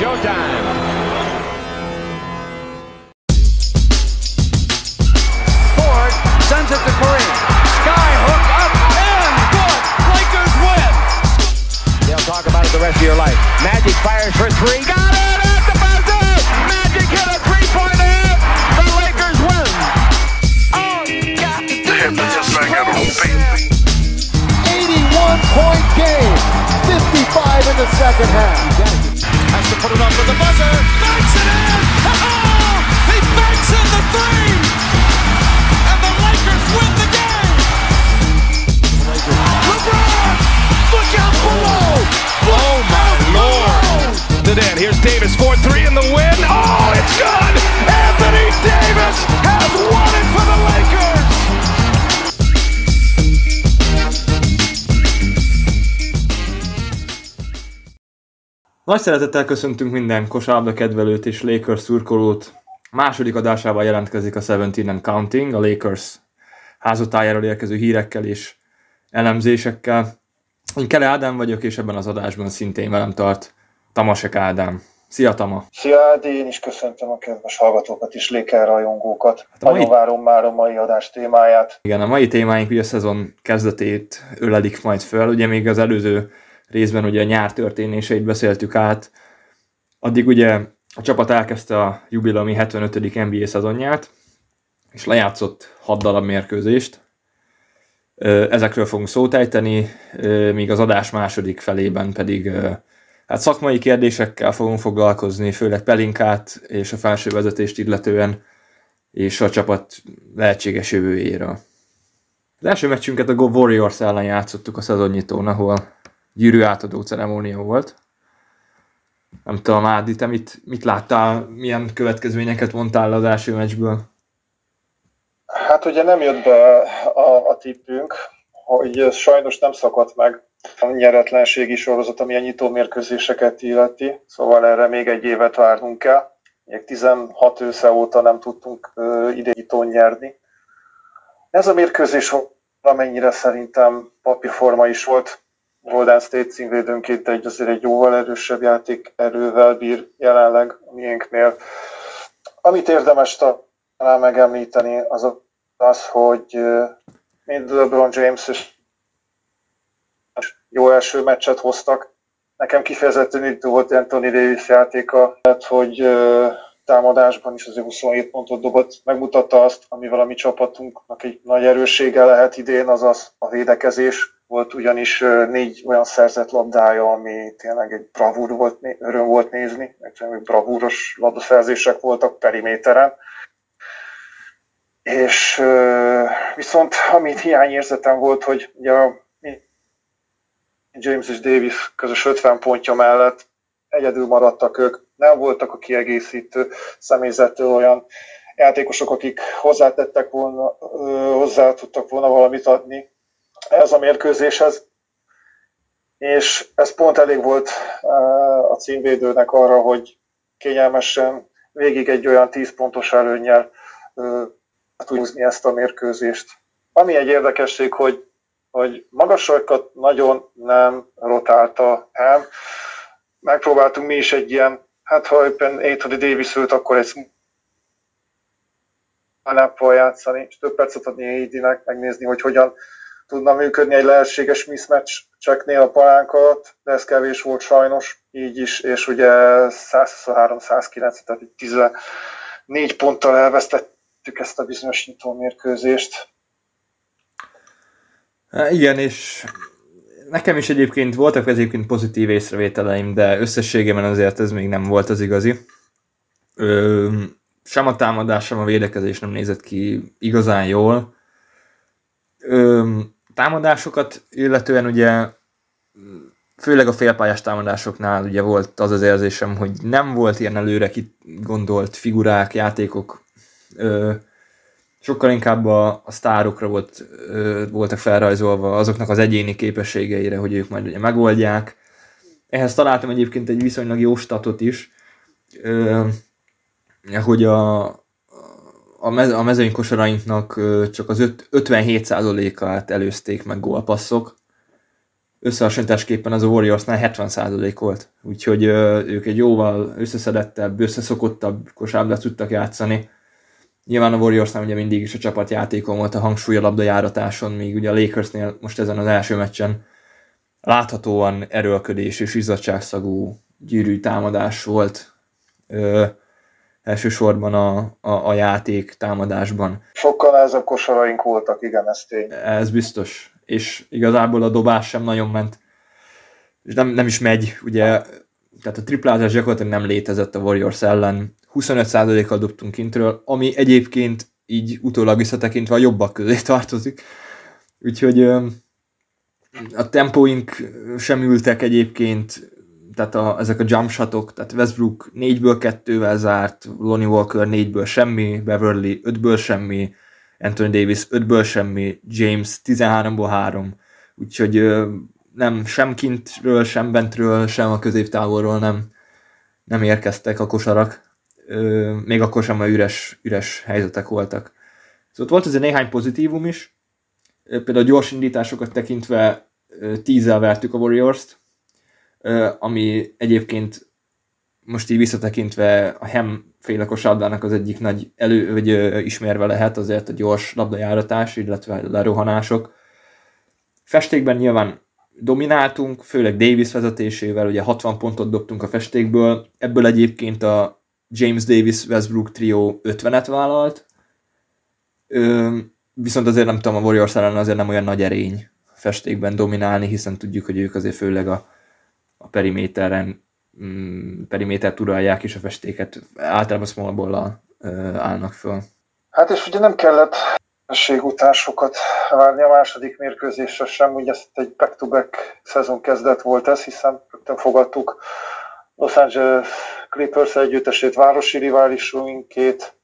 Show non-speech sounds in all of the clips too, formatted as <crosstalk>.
showtime. Ford sends it to Kareem. Sky hook up and good. Lakers win. They'll talk about it the rest of your life. Magic fires for three. Got it at the buzzer. Magic hit a three-pointer. The Lakers win. Oh, got to 81 point game. 55 in the second half. Has to put it up for the buzzer. Banks it in. he banks in the three. And the Lakers win the game. LeBron, look out below. Oh my lord. it in. Here's Davis, 4-3 in the win. Oh, it's good! Anthony Davis has won it for the Lakers! Nagy szeretettel köszöntünk minden kosárlabda kedvelőt és Lakers szurkolót. Második adásával jelentkezik a 17 and Counting, a Lakers házatájáról érkező hírekkel és elemzésekkel. Én Kele Ádám vagyok, és ebben az adásban szintén velem tart Tamasek Ádám. Szia Tama! Szia Ádi, én is köszöntöm a kedves hallgatókat és Léker rajongókat. Hát mai- Nagyon várom már a mai adás témáját. Igen, a mai témáink ugye a szezon kezdetét ölelik majd föl, ugye még az előző részben ugye a nyár történéseit beszéltük át, addig ugye a csapat elkezdte a jubileumi 75. NBA szezonját, és lejátszott 6 darab mérkőzést. Ezekről fogunk szót ejteni, míg az adás második felében pedig hát szakmai kérdésekkel fogunk foglalkozni, főleg Pelinkát és a felső vezetést illetően, és a csapat lehetséges jövőjéről. Az első meccsünket a Go Warriors ellen játszottuk a szezonnyitón, ahol gyűrű átadó ceremónia volt. Nem tudom, Ádi, te mit, mit láttál, milyen következményeket vontál az első meccsből? Hát ugye nem jött be a, a tippünk, hogy sajnos nem szakadt meg a nyeretlenségi sorozat, ami a nyitó mérkőzéseket illeti, szóval erre még egy évet várnunk kell. Még 16 ősze óta nem tudtunk idejítón nyerni. Ez a mérkőzés amennyire szerintem papírforma is volt, Golden State címvédőnként egy azért egy jóval erősebb játék erővel bír jelenleg a miénknél. Amit érdemes talán megemlíteni, az az, hogy mind LeBron James és jó első meccset hoztak. Nekem kifejezetten itt volt Anthony Davis játéka, tehát hogy támadásban is azért 27 pontot dobott, megmutatta azt, amivel a mi csapatunknak egy nagy erőssége lehet idén, azaz a védekezés. Volt ugyanis négy olyan szerzett labdája, ami tényleg egy bravúr volt, öröm volt nézni, egyszerűen bravúros labdaszerzések voltak periméteren. És viszont amit hiányérzetem volt, hogy ugye a James és Davis közös 50 pontja mellett egyedül maradtak ők, nem voltak a kiegészítő személyzettől olyan játékosok, akik hozzátettek volna, hozzá tudtak volna valamit adni ez a mérkőzéshez. És ez pont elég volt a címvédőnek arra, hogy kényelmesen végig egy olyan 10 pontos előnnyel tudni ezt a mérkőzést. Ami egy érdekesség, hogy, hogy magasokat nagyon nem rotálta el. Megpróbáltunk mi is egy ilyen, hát ha éppen Anthony Davis ült, akkor egy láppal játszani, és több percet adni Aidinek, megnézni, hogy hogyan tudna működni egy lehetséges mismatch cseknél a palánk alatt, de ez kevés volt sajnos, így is, és ugye 123-109, tehát egy 14 ponttal elvesztettük ezt a bizonyos nyitó mérkőzést. Há, Igen, és nekem is egyébként voltak egyébként pozitív észrevételeim, de összességében azért ez még nem volt az igazi. Ö, sem a támadás, sem a védekezés nem nézett ki igazán jól. Ö, támadásokat illetően ugye főleg a félpályás támadásoknál ugye volt az az érzésem, hogy nem volt ilyen előre gondolt figurák, játékok, ö, sokkal inkább a, a sztárokra volt, ö, voltak felrajzolva, azoknak az egyéni képességeire, hogy ők majd ugye megoldják. Ehhez találtam egyébként egy viszonylag jó statot is, ö, hogy a, a, mez, a mezőny kosarainknak ö, csak az öt- 57%-át előzték meg gólpasszok, összehasonlításképpen az Warriorsnál 70% volt, úgyhogy ők egy jóval összeszedettebb, összeszokottabb kosárlabdát tudtak játszani. Nyilván a Warriorsnál ugye mindig is a csapatjátékon volt a hangsúly a labdajáratáson, míg ugye a Lakersnél most ezen az első meccsen láthatóan erőlködés és izzadságszagú gyűrű támadás volt ö, elsősorban a, a, a játék támadásban. Sokkal nehezebb kosaraink voltak, igen, ez tény. Ez biztos és igazából a dobás sem nagyon ment, és nem, nem is megy, ugye, tehát a triplázás gyakorlatilag nem létezett a Warriors ellen, 25%-kal dobtunk kintről, ami egyébként így utólag visszatekintve a jobbak közé <laughs> tartozik, úgyhogy a tempóink sem ültek egyébként, tehát a, ezek a jump shotok, tehát Westbrook 4-ből 2-vel zárt, Lonnie Walker 4-ből semmi, Beverly 5-ből semmi, Anthony Davis 5-ből semmi, James 13-ból 3, úgyhogy nem sem kintről, sem bentről, sem a középtávolról nem, nem érkeztek a kosarak, még akkor sem a üres, üres helyzetek voltak. Szóval volt azért néhány pozitívum is, például a gyors indításokat tekintve tízzel vertük a Warriors-t, ami egyébként most így visszatekintve a Hem féle kosárlabdának az egyik nagy elő, vagy ismerve lehet azért a gyors labdajáratás, illetve lerohanások. Festékben nyilván domináltunk, főleg Davis vezetésével, ugye 60 pontot dobtunk a festékből, ebből egyébként a James Davis Westbrook trio 50-et vállalt, ö, viszont azért nem tudom, a Warriors ellen azért nem olyan nagy erény festékben dominálni, hiszen tudjuk, hogy ők azért főleg a, a periméteren mm, perimétert uralják, és a festéket általában small ball állnak föl. Hát és ugye nem kellett után sokat várni a második mérkőzésre sem, ugye ezt egy back-to-back szezon kezdet volt ez, hiszen rögtön fogadtuk Los Angeles Clippers együttesét, városi riválisunkét.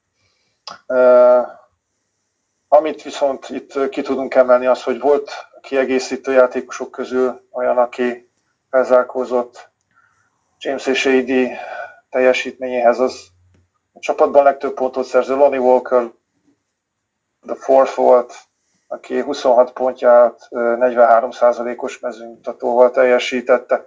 Amit viszont itt ki tudunk emelni az, hogy volt kiegészítő játékosok közül olyan, aki felzárkózott James és AD teljesítményéhez az a csapatban legtöbb pontot szerző Lonnie Walker, the fourth volt, aki 26 pontját 43%-os mezőnymutatóval teljesítette,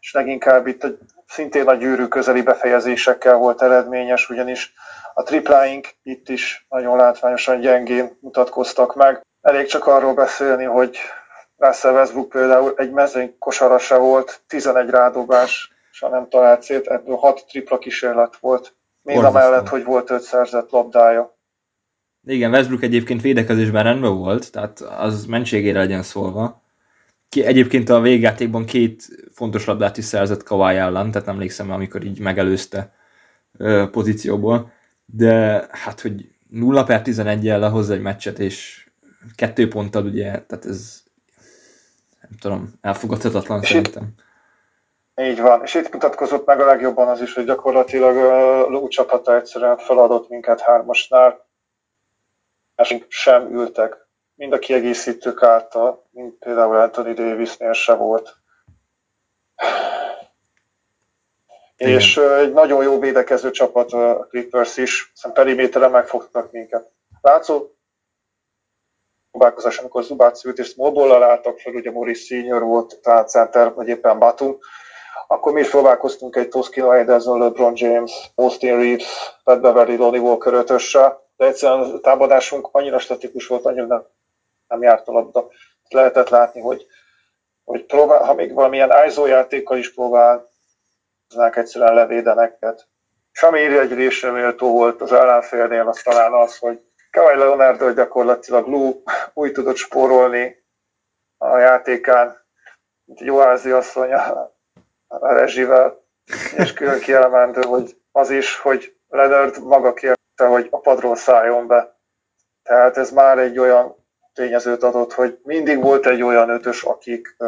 és leginkább itt egy, szintén a gyűrű közeli befejezésekkel volt eredményes, ugyanis a tripláink itt is nagyon látványosan gyengén mutatkoztak meg. Elég csak arról beszélni, hogy Russell Westbrook például egy mezőny kosarasa volt, 11 rádobás, és nem talált szét, ebből hat tripla kísérlet volt. Még a mellett, hogy volt öt szerzett labdája. Igen, Westbrook egyébként védekezésben rendben volt, tehát az mentségére legyen szólva. Ki, egyébként a végjátékban két fontos labdát is szerzett Kawai ellen, tehát emlékszem, amikor így megelőzte ö, pozícióból. De hát, hogy 0 per 11 el lehozza egy meccset, és kettő ponttal ugye, tehát ez nem tudom, elfogadhatatlan és szerintem. Itt, így van, és itt mutatkozott meg a legjobban az is, hogy gyakorlatilag a Lou csapata egyszerűen feladott minket hármasnál, és sem ültek. Mind a kiegészítők által, mint például Anthony Davisnél se volt. Igen. És egy nagyon jó védekező csapat a Clippers is, hiszen periméteren megfogtak minket. Látszó próbálkozás, amikor Zubác ült és smallball álltak fel, ugye Morris Senior volt, tehát center, vagy éppen Batum, akkor mi is próbálkoztunk egy Toskino Ederson, LeBron James, Austin Reeves, Pat Beverly, Lonnie Walker ötössel, de egyszerűen a támadásunk annyira statikus volt, annyira nem, nem járt a labda. Lehetett látni, hogy, hogy próbál, ha még valamilyen ISO játékkal is próbálnák egyszerűen levédeneket. És ami írjegylésre méltó volt az ellenfélnél, az talán az, hogy Kawhi Leonardo gyakorlatilag Lou úgy tudott spórolni a játékán, mint egy oázi asszony a rezsivel, és külön kielemendő, hogy az is, hogy Leonard maga kérte, hogy a padról szálljon be. Tehát ez már egy olyan tényezőt adott, hogy mindig volt egy olyan ötös, akik ö,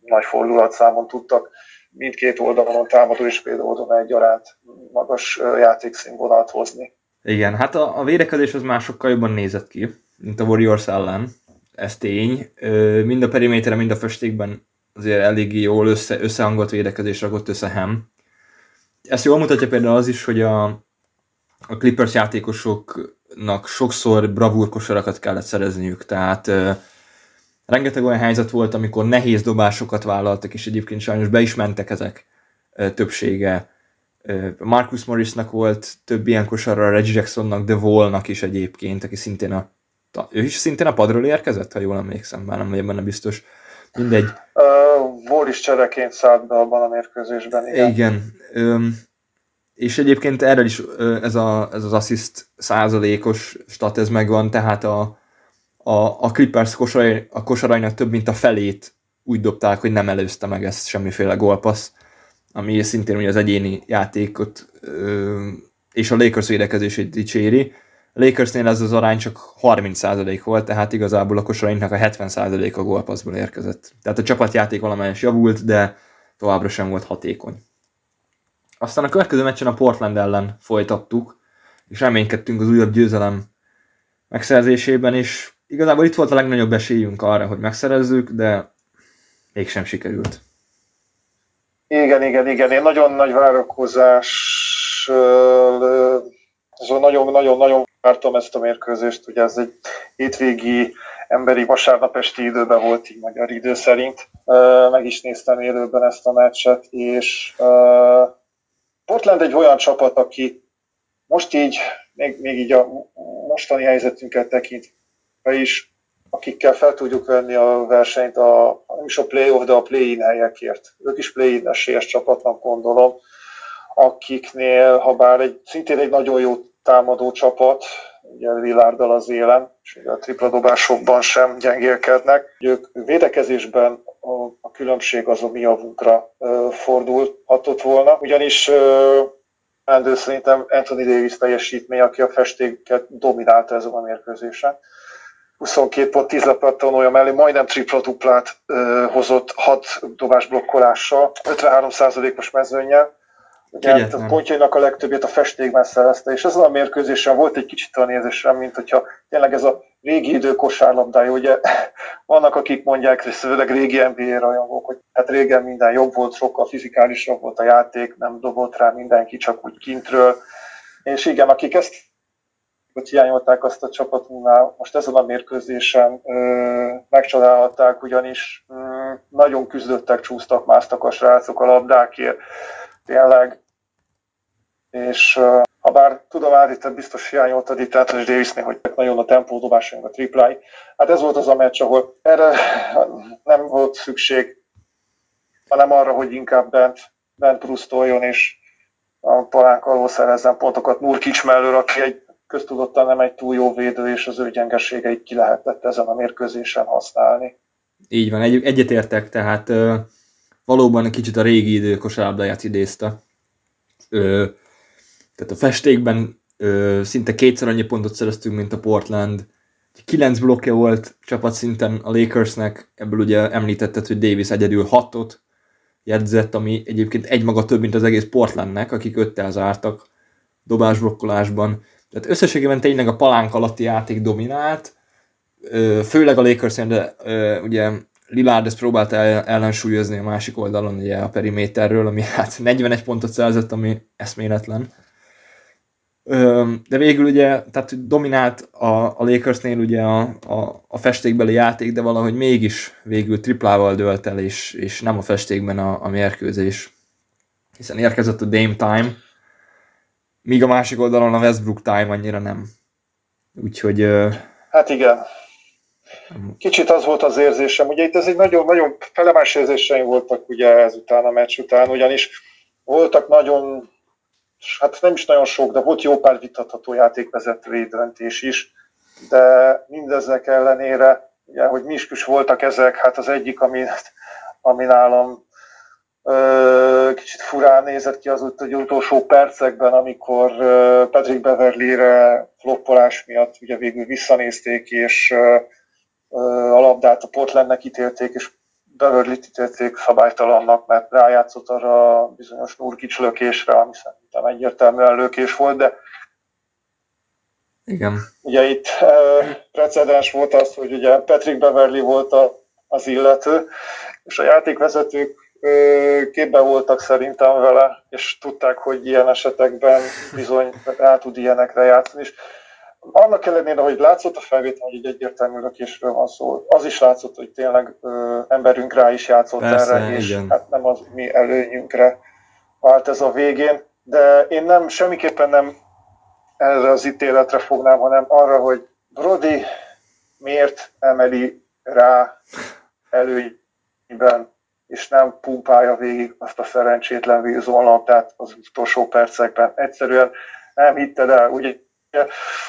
nagy fordulatszámon tudtak mindkét oldalon, támadó és oldalon egyaránt magas játékszínvonalat hozni. Igen, hát a, a védekezés az már sokkal jobban nézett ki, mint a Warriors ellen. Ez tény. Mind a periméteren, mind a festékben azért eléggé jól össze, összehangolt védekezés rakott össze Hem. Ezt jól mutatja például az is, hogy a, a Clippers játékosoknak sokszor bravúr kosarakat kellett szerezniük, tehát rengeteg olyan helyzet volt, amikor nehéz dobásokat vállaltak, és egyébként sajnos be is mentek ezek többsége. Marcus Morrisnak volt több ilyen kosarra, Reggie Jacksonnak, de Wallnak is egyébként, aki szintén a ő is szintén a padról érkezett, ha jól emlékszem, már nem vagyok benne biztos. Mindegy. Uh, Wall is csereként szállt be abban a mérkőzésben, igen. Igen. Üm, és egyébként erről is ez, a, ez az assist százalékos stat, ez megvan, tehát a, a, a Clippers kosarai, a kosarainak több mint a felét úgy dobták, hogy nem előzte meg ezt semmiféle gólpassz, ami szintén ugye az egyéni játékot és a Lakers védekezését dicséri. A Lakersnél ez az arány csak 30% volt, tehát igazából a kosarainknak a 70% a gólpasszból érkezett. Tehát a csapatjáték valamelyes javult, de továbbra sem volt hatékony. Aztán a következő meccsen a Portland ellen folytattuk, és reménykedtünk az újabb győzelem megszerzésében, és igazából itt volt a legnagyobb esélyünk arra, hogy megszerezzük, de mégsem sikerült. Igen, igen, igen. Én nagyon nagy várakozás nagyon-nagyon-nagyon vártam ezt a mérkőzést, ugye ez egy hétvégi emberi vasárnap esti időben volt így magyar idő szerint. Meg is néztem élőben ezt a meccset, és Portland egy olyan csapat, aki most így, még, még így a mostani helyzetünket tekintve is, akikkel fel tudjuk venni a versenyt, a, nem is a playoff, de a play-in helyekért. Ők is play-in esélyes csapatnak gondolom, akiknél, ha bár egy, szintén egy nagyon jó támadó csapat, ugye Lillarddal az élen, és ugye a tripla dobásokban sem gyengélkednek. Ők védekezésben a, a különbség az a mi javunkra fordulhatott volna, ugyanis Andrew szerintem Anthony Davis teljesítmény, aki a festéket dominálta ezen a mérkőzésen. 22 pont, 10 lepattanója mellé majdnem tripla duplát hozott 6 dobás blokkolással, 53%-os mezőnyel Ugye hát a pontjainak a legtöbbét a festékben szerezte, és ezen a mérkőzésen volt egy kicsit a nézésem, mint hogyha tényleg ez a régi idő kosárlabdája, ugye vannak, akik mondják, hogy főleg régi NBA rajongók, hogy hát régen minden jobb volt, sokkal fizikálisabb volt a játék, nem dobott rá mindenki csak úgy kintről, és igen, akik ezt hogy hiányolták azt a csapatunknál, most ezen a mérkőzésen ö, megcsodálhatták, ugyanis ö, nagyon küzdöttek, csúsztak, másztak a srácok a labdákért, tényleg. És uh, ha bár tudom, Ádi, biztos hiányoltad itt Anthony Davisnél, hogy nagyon a tempódobásunk, a triplái. Hát ez volt az a meccs, ahol erre nem volt szükség, hanem arra, hogy inkább bent, bent prusztoljon, és a palánk alól szerezzen pontokat Nurkics mellől, aki egy köztudottan nem egy túl jó védő, és az ő gyengeségeit ki lehetett ezen a mérkőzésen használni. Így van, egy, egyetértek, tehát uh valóban kicsit a régi idő kosárlabdáját idézte. Ö, tehát a festékben ö, szinte kétszer annyi pontot szereztünk, mint a Portland. Kilenc blokkja volt csapatszinten a Lakersnek, ebből ugye említetted, hogy Davis egyedül hatot jegyzett, ami egyébként egymaga több, mint az egész Portlandnek, akik öttel zártak dobásblokkolásban. Tehát összességében tényleg a palánk alatti játék dominált, főleg a Lakers, de ugye Lillard ezt próbálta ellensúlyozni a másik oldalon ugye a periméterről, ami hát 41 pontot szerzett, ami eszméletlen. De végül ugye, tehát dominált a, a Lakersnél ugye a, a, a festékbeli játék, de valahogy mégis végül triplával dölt el, és, és nem a festékben a, a mérkőzés. Hiszen érkezett a Dame Time, míg a másik oldalon a Westbrook Time annyira nem. Úgyhogy... Hát igen, Kicsit az volt az érzésem, ugye itt ez egy nagyon, nagyon felemás érzéseim voltak ugye ezután a meccs után, ugyanis voltak nagyon, hát nem is nagyon sok, de volt jó pár vitatható játékvezetői döntés is, de mindezek ellenére, ugye, hogy mi voltak ezek, hát az egyik, ami, ami nálam ö, kicsit furán nézett ki az hogy utolsó percekben, amikor Patrick Beverly-re floppolás miatt ugye végül visszanézték, és a labdát a Portlandnek ítélték, és beverly ítélték szabálytalannak, mert rájátszott arra a bizonyos Nurkic lökésre, ami szerintem egyértelműen lökés volt, de igen. Ugye itt precedens volt az, hogy ugye Patrick Beverly volt a, az illető, és a játékvezetők képbe voltak szerintem vele, és tudták, hogy ilyen esetekben bizony rá tud ilyenekre játszani. És annak ellenére, hogy látszott a felvétel, hogy egy egyértelmű lökésről van szó, az is látszott, hogy tényleg ö, emberünk rá is játszott Persze, erre, és igen. hát nem az mi előnyünkre vált ez a végén, de én nem, semmiképpen nem erre az ítéletre fognám, hanem arra, hogy Brody miért emeli rá előnyben, és nem pumpálja végig azt a szerencsétlen vízonlabdát az utolsó percekben. Egyszerűen nem hitted el, ugye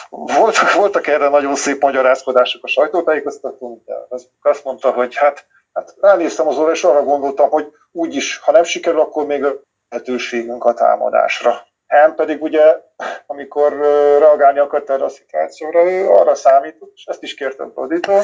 voltak, voltak erre nagyon szép magyarázkodások a sajtótájékoztatón, de az, azt mondta, hogy hát, hát ránéztem az óra, és arra gondoltam, hogy úgyis, ha nem sikerül, akkor még lehetőségünk a támadásra. Hem pedig ugye, amikor reagálni akart erre a szituációra, ő arra számított, és ezt is kértem Proditól,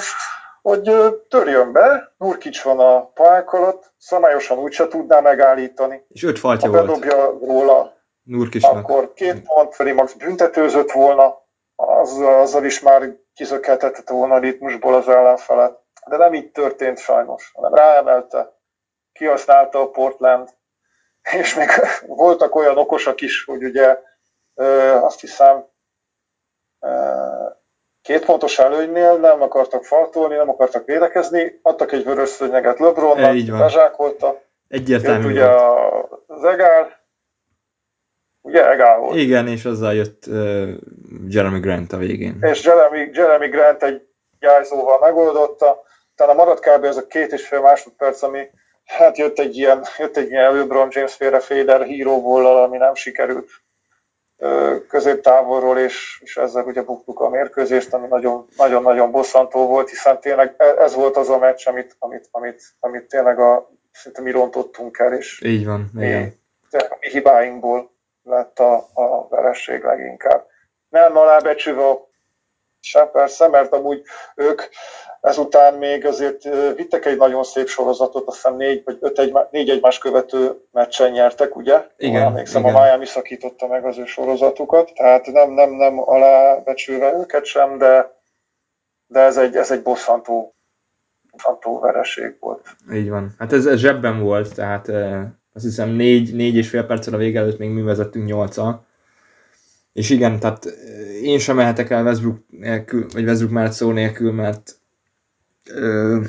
hogy törjön be, Nurkic van a pályák alatt, szabályosan úgyse tudná megállítani. És öt faltja volt bedobja róla Nurkisnak. akkor két pont felé max büntetőzött volna, az, azzal is már kizökkeltetett volna a ritmusból az ellenfelet. De nem így történt sajnos, hanem ráemelte, kihasználta a Portland, és még <laughs> voltak olyan okosak is, hogy ugye azt hiszem két pontos előnynél nem akartak faltolni, nem akartak védekezni, adtak egy vörös szőnyeget E, LeBronnak, van. bezsákolta, jött Egyértelmű ugye volt. az egál, ugye egál volt. Igen, és azzal jött uh, Jeremy Grant a végén. és Jeremy, Jeremy Grant egy jelzóval megoldotta. Utána maradt kb. ez a két és fél másodperc, ami hát jött egy ilyen, jött egy ilyen LeBron James féle féder híróból, ami nem sikerült középtávolról, és, és ezzel ugye buktuk a mérkőzést, ami nagyon- nagyon-nagyon bosszantó volt, hiszen tényleg e- ez volt az a meccs, amit, amit, amit, amit tényleg a, szinte mi rontottunk el, és Így van, igen. mi, a mi hibáinkból lett a, a veresség leginkább. Nem alábecsülve a sem persze, mert amúgy ők ezután még azért vittek egy nagyon szép sorozatot, azt hiszem négy vagy öt egy, négy egymás követő meccsen nyertek, ugye? Igen, Jól Emlékszem, igen. a Miami szakította meg az ő sorozatukat, tehát nem, nem, nem alábecsülve őket sem, de, de ez egy, ez egy bosszantó, bosszantó vereség volt. Így van. Hát ez, ez zsebben volt, tehát uh, azt hiszem négy, négy és fél perccel a vége előtt még mi vezettünk nyolca. És igen, tehát uh, én sem mehetek el Westbrook nélkül, vagy Westbrook mellett szó nélkül, mert uh,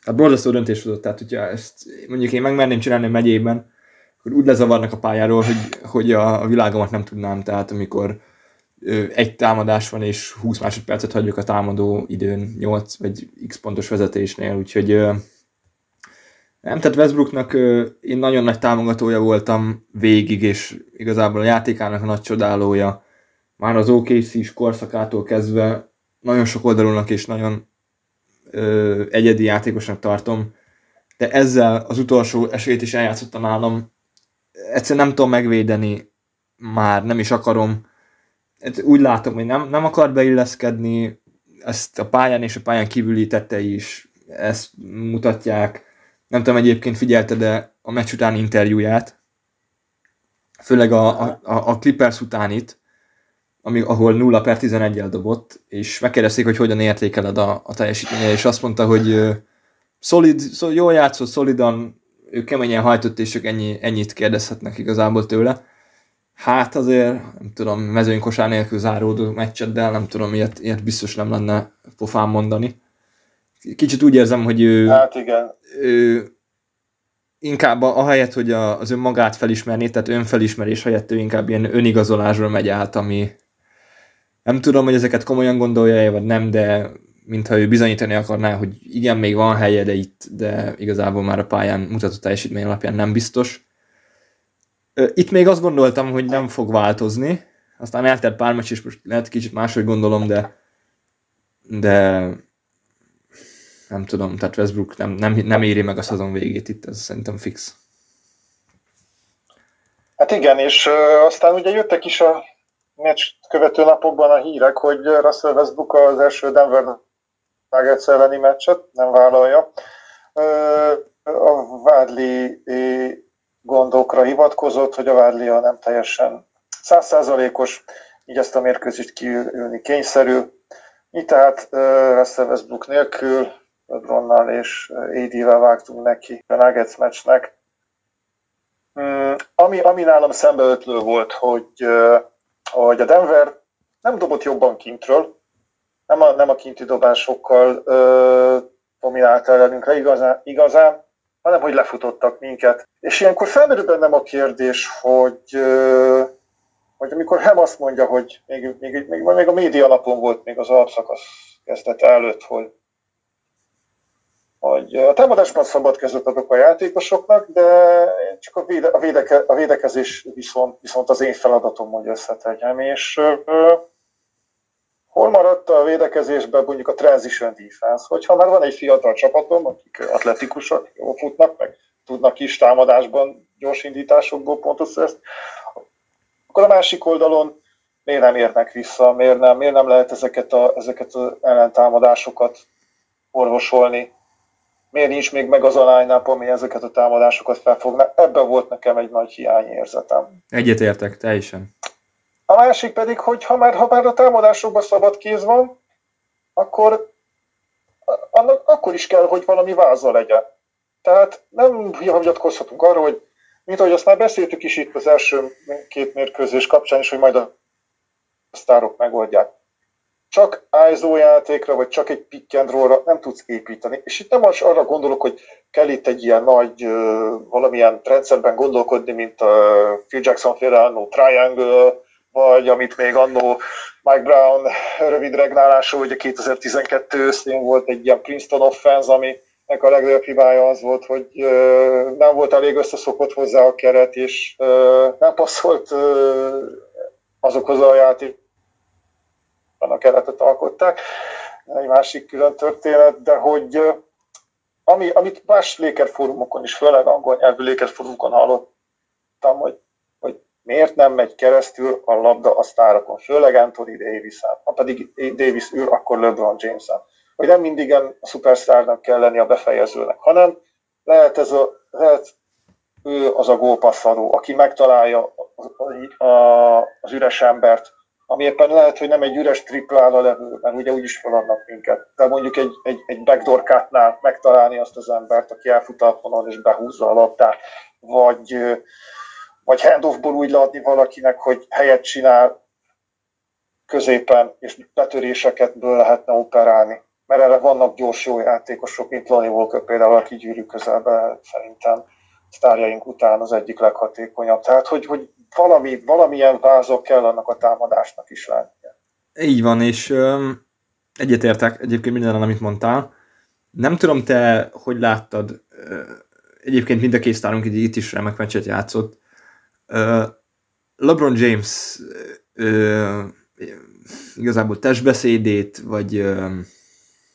hát borzasztó döntés hozott, tehát hogyha ezt mondjuk én megmerném csinálni a megyében, akkor úgy lezavarnak a pályáról, hogy, hogy a, a világomat nem tudnám, tehát amikor ö, egy támadás van, és 20 másodpercet hagyjuk a támadó időn 8 vagy x pontos vezetésnél, úgyhogy ö, nem, tehát Westbrooknak én nagyon nagy támogatója voltam végig, és igazából a játékának a nagy csodálója. Már az OKC-s korszakától kezdve nagyon sok oldalúnak és nagyon ö, egyedi játékosnak tartom, de ezzel az utolsó esélyt is eljátszotta nálam. Egyszerűen nem tudom megvédeni, már nem is akarom. Hát Úgy látom, hogy nem, nem akar beilleszkedni, ezt a pályán és a pályán kívüli tettei is ezt mutatják. Nem tudom, egyébként figyelte, de a meccs utáni interjúját, főleg a, a, a Clippers utánit, ami, ahol 0 per 11 dobott, és megkérdezték, hogy hogyan értékeled a, a teljesítménye, és azt mondta, hogy ö, szolid, szol, jól játszott, szolidan, ő keményen hajtott, és csak ennyi, ennyit kérdezhetnek igazából tőle. Hát azért, nem tudom, mezőnykosár nélkül záródó meccset, de nem tudom, ilyet, ilyet biztos nem lenne pofán mondani. Kicsit úgy érzem, hogy ő, Hát igen, ő inkább ahelyett, hogy a, az önmagát felismerné, tehát önfelismerés helyett ő inkább ilyen önigazolásról megy át, ami nem tudom, hogy ezeket komolyan gondolja vagy nem, de mintha ő bizonyítani akarná, hogy igen, még van helye, de itt, de igazából már a pályán mutatott teljesítmény alapján nem biztos. Itt még azt gondoltam, hogy nem fog változni, aztán eltelt pár meccs, és most lehet kicsit máshogy gondolom, de de nem tudom, tehát Westbrook nem, nem, nem éri meg a szezon végét itt, ez szerintem fix. Hát igen, és ö, aztán ugye jöttek is a meccs követő napokban a hírek, hogy Russell Westbrook az első Denver Nuggets elleni meccset nem vállalja. Ö, a Vádli gondokra hivatkozott, hogy a Vádlia nem teljesen százszázalékos, így ezt a mérkőzést kiülni kényszerű. Így tehát Russell Westbrook nélkül LeBronnal és AD-vel vágtunk neki a Nuggets meccsnek. Mm, ami, ami nálam szembeötlő volt, hogy, ö, hogy a Denver nem dobott jobban kintről, nem a, nem a kinti dobásokkal ö, dominált ellenünkre igazán, igazán, hanem hogy lefutottak minket. És ilyenkor felmerül bennem a kérdés, hogy, ö, hogy amikor Hem azt mondja, hogy még, még, még, még a média alapon volt még az alapszakasz kezdete előtt, hogy hogy a támadásban szabad kezet adok a játékosoknak, de csak a, véde, a, védeke, a védekezés viszont, viszont az én feladatom, hogy összetegyem, és hol maradt a védekezésben mondjuk a transition defense, hogyha már van egy fiatal csapatom, akik atletikusak, jól futnak, meg tudnak is támadásban gyors indításokból pontot szerezni, akkor a másik oldalon miért nem érnek vissza, miért nem, miért nem lehet ezeket, a, ezeket az ellentámadásokat orvosolni, miért nincs még meg az a line ami ezeket a támadásokat felfogná. Ebben volt nekem egy nagy hiányérzetem. Egyetértek, teljesen. A másik pedig, hogy ha már, ha már a támadásokban szabad kéz van, akkor annak akkor is kell, hogy valami váza legyen. Tehát nem hagyatkozhatunk arra, hogy mint ahogy azt már beszéltük is itt az első két mérkőzés kapcsán is, hogy majd a sztárok megoldják. Csak ISO játékra, vagy csak egy pick and roll nem tudsz építeni. És itt nem az arra gondolok, hogy kell itt egy ilyen nagy, valamilyen rendszerben gondolkodni, mint a Phil Jackson féle annó Triangle, vagy amit még annó Mike Brown rövid regnálású, ugye 2012 őszén volt egy ilyen Princeton offense, aminek a legnagyobb hibája az volt, hogy nem volt elég összeszokott hozzá a keret, és nem passzolt azokhoz a játék a keretet alkották. Egy másik külön történet, de hogy ami, amit más Laker fórumokon is, főleg angol nyelvű Laker fórumokon hallottam, hogy miért nem megy keresztül a labda a sztárokon, főleg Anthony Davis-en, ha pedig Davis ül, akkor LeBron James-en. Hogy nem mindig a szupersztárnak kell lenni a befejezőnek, hanem lehet, ez a, lehet ő az a gólpasszadó, aki megtalálja az üres embert, ami éppen lehet, hogy nem egy üres triplára levő, mert ugye úgyis feladnak minket, de mondjuk egy, egy, egy backdoor cutnál megtalálni azt az embert, aki elfut a és behúzza a labdát, vagy vagy handoffból úgy leadni valakinek, hogy helyet csinál középen, és betöréseketből lehetne operálni. Mert erre vannak gyors jó játékosok, mint Lonnie Walker például, aki gyűrű közelben szerintem sztárjaink után az egyik leghatékonyabb. Tehát, hogy, hogy valami, valamilyen vázok kell annak a támadásnak is lennie. Így van, és um, egyetértek egyébként minden, amit mondtál. Nem tudom, te hogy láttad, egyébként mind a két sztárunk itt is remek meccset játszott, LeBron James uh, igazából testbeszédét, vagy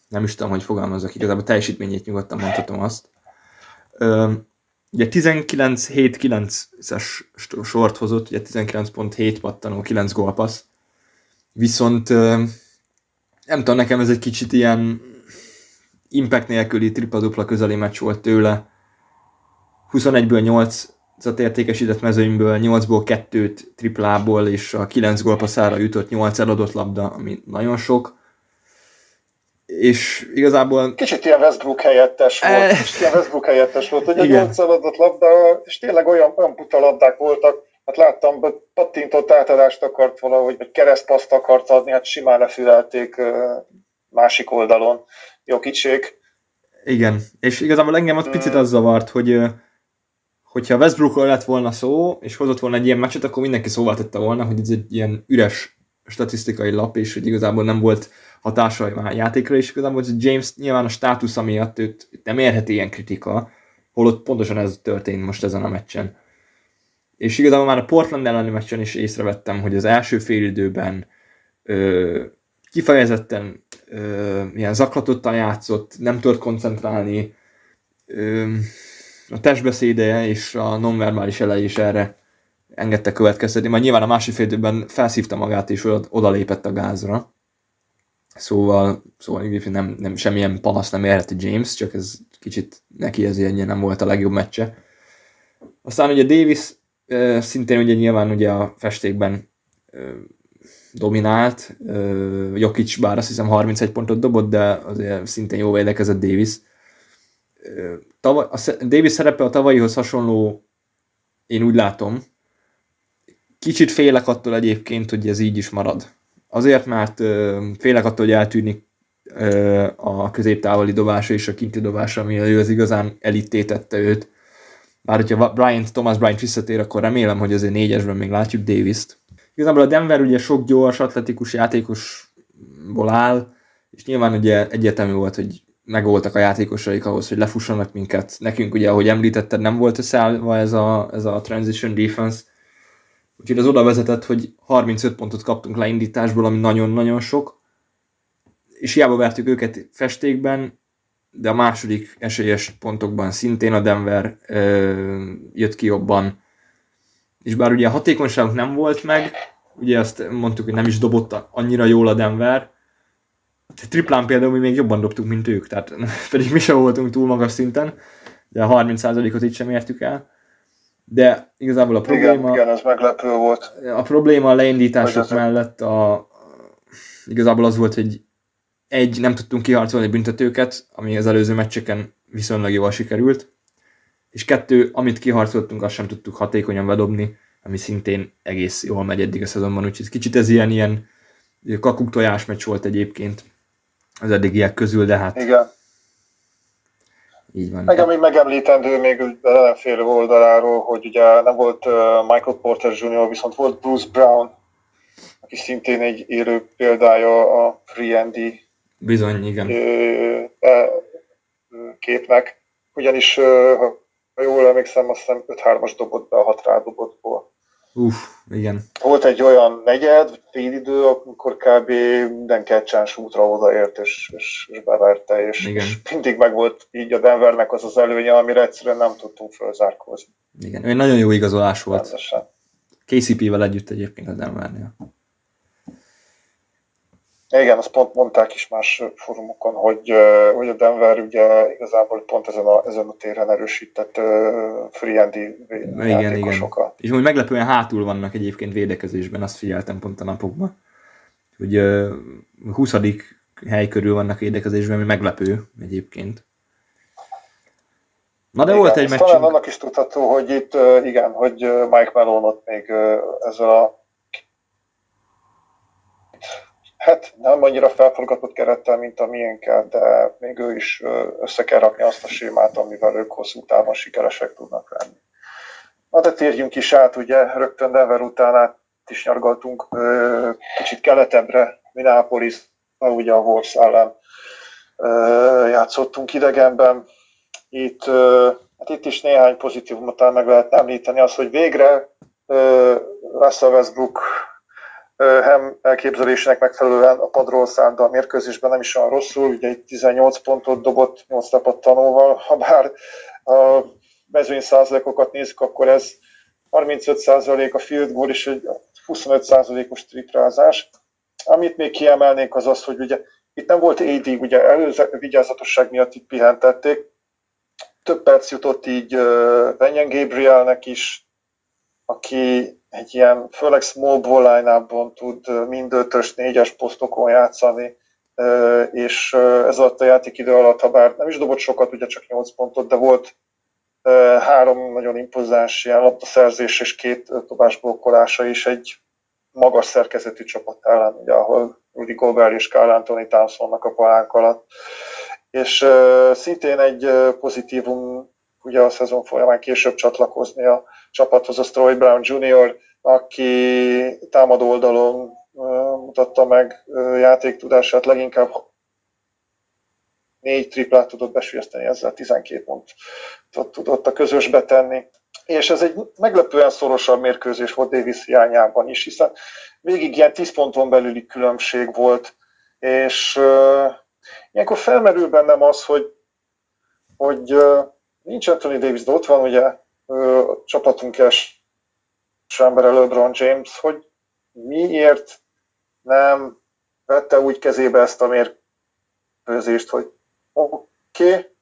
nem is tudom, hogy fogalmazok, igazából teljesítményét nyugodtan mondhatom azt. Ugye 19-7-9-es sort hozott, ugye 19.7 pattanó, 9 gólpassz. Viszont nem tudom, nekem ez egy kicsit ilyen impact nélküli tripla-dupla közeli meccs volt tőle. 21-ből 8 az értékesített mezőnyből 8-ból 2-t triplából, és a 9 gólpaszára jutott 8 eladott labda, ami nagyon sok. És igazából... Kicsit ilyen Westbrook helyettes volt, e... kicsit ilyen Westbrook helyettes volt, hogy egy 8 eladott labda, és tényleg olyan, olyan puta labdák voltak, hát láttam, pattintott átadást akart valahogy, vagy keresztpaszt akart adni, hát simán lefülelték másik oldalon. Jó kicsék. Igen, és igazából engem az picit az zavart, hogy hogyha Westbrookról lett volna szó, és hozott volna egy ilyen meccset, akkor mindenki szóval tette volna, hogy ez egy ilyen üres statisztikai lap, és hogy igazából nem volt hatása a játékra, és igazából James nyilván a státusza miatt őt nem érheti ilyen kritika, holott pontosan ez történt most ezen a meccsen. És igazából már a Portland elleni meccsen is észrevettem, hogy az első félidőben kifejezetten ö, ilyen zaklatottan játszott, nem tudott koncentrálni, ö, a testbeszéde és a nonverbális elej is erre engedte következtetni, majd nyilván a másik fél időben felszívta magát és odalépett a gázra. Szóval, szóval nem, nem, semmilyen panasz nem érheti James, csak ez kicsit neki ez ilyen nem volt a legjobb meccse. Aztán ugye Davis szintén ugye nyilván ugye a festékben dominált, Jokic bár azt hiszem 31 pontot dobott, de azért szintén jó védekezett Davis tavaly, a Davis szerepe a tavalyihoz hasonló, én úgy látom. Kicsit félek attól egyébként, hogy ez így is marad azért, mert félek attól, hogy eltűnik a középtávoli dobása és a kinti dobása, ami ő az igazán elittétette őt. Bár hogyha Bryant, Thomas Bryant visszatér, akkor remélem, hogy azért négyesben még látjuk Davis-t. Igazából a Denver ugye sok gyors, atletikus játékosból áll, és nyilván ugye egyértelmű volt, hogy megvoltak a játékosaik ahhoz, hogy lefussanak minket. Nekünk ugye, ahogy említetted, nem volt összeállva ez a, ez a transition defense, úgyhogy az oda vezetett, hogy 35 pontot kaptunk leindításból, ami nagyon-nagyon sok, és hiába vertük őket festékben, de a második esélyes pontokban szintén a Denver ö, jött ki jobban. És bár ugye a hatékonyságunk nem volt meg, ugye azt mondtuk, hogy nem is dobott annyira jól a Denver, triplán például mi még jobban dobtuk, mint ők, tehát <laughs> pedig mi sem voltunk túl magas szinten, de a 30%-ot itt sem értük el. De igazából a probléma... Igen, igen ez meglepő volt. A probléma a leindítások mellett a, igazából az volt, hogy egy, nem tudtunk kiharcolni büntetőket, ami az előző meccseken viszonylag jól sikerült, és kettő, amit kiharcoltunk, azt sem tudtuk hatékonyan bedobni, ami szintén egész jól megy eddig a szezonban, úgyhogy kicsit ez ilyen, ilyen kakuk tojás meccs volt egyébként az eddigiek közül, de hát... Igen. Így van. Meg ami megemlítendő még az ellenfél oldaláról, hogy ugye nem volt Michael Porter Jr., viszont volt Bruce Brown, aki szintén egy élő példája a Free Andy Bizony, igen. képnek. Ugyanis, ha jól emlékszem, azt hiszem 5-3-as dobott be a 6 rádobottból. Uff, igen. Volt egy olyan negyed, fél idő, amikor kb. minden kecsáns útra odaért, és, és, és beverte, és, igen. és mindig meg volt így a Denvernek az az előnye, amire egyszerűen nem tudtunk fölzárkózni. Igen, egy nagyon jó igazolás volt. Rendesen. KCP-vel együtt egyébként a Denvernél. Igen, azt pont mondták is más fórumokon, hogy, hogy a Denver ugye igazából pont ezen a, ezen a téren erősített uh, free-handy igen, igen. És úgy meglepően hátul vannak egyébként védekezésben, azt figyeltem pont a napokban. Hogy uh, 20. hely körül vannak védekezésben, ami meglepő egyébként. Na de igen, volt egy meccsünk. Talán annak is tudható, hogy itt igen, hogy Mike Melonot még ezzel a Hát nem annyira felforgatott kerettel, mint a miénkkel, de még ő is össze kell rakni azt a sémát, amivel ők hosszú távon sikeresek tudnak lenni. Na de térjünk is át, ugye rögtön Denver után át is nyargaltunk kicsit keletebbre, Minneapolis, ugye a Wolves ellen játszottunk idegenben. Itt, hát itt is néhány pozitívumot meg lehet említeni, az, hogy végre Russell Westbrook Hem elképzelésének megfelelően a padról szállt a mérkőzésben nem is olyan rosszul, ugye egy 18 pontot dobott 8 tapadt tanulval, ha bár a mezőny százalékokat nézzük, akkor ez 35 százalék a field goal és egy 25 százalékos triplázás. Amit még kiemelnék az az, hogy ugye itt nem volt AD, ugye előző vigyázatosság miatt itt pihentették, több perc jutott így Benjen Gabrielnek is, aki egy ilyen, főleg small ball line tud mind ötös, négyes posztokon játszani, és ez alatt a játékidő alatt, ha bár nem is dobott sokat, ugye csak 8 pontot, de volt három nagyon impozáns ilyen labdaszerzés és két dobás blokkolása is egy magas szerkezetű csapat ellen, ugye, ahol Rudy Gobert és Carl Anthony Townsonnak a palánk alatt. És uh, szintén egy pozitívum ugye a szezon folyamán később csatlakozni a csapathoz a Stroy Brown Jr., aki támadó oldalon mutatta meg játéktudását, leginkább négy triplát tudott besülyezteni, ezzel 12 pontot tudott a közösbe tenni. És ez egy meglepően szorosabb mérkőzés volt Davis hiányában is, hiszen végig ilyen 10 ponton belüli különbség volt, és uh, ilyenkor felmerül bennem az, hogy, hogy uh, nincs Anthony Davis, de ott van ugye uh, csapatunk es embere LeBron James, hogy miért nem vette úgy kezébe ezt a mérkőzést, hogy oké, okay,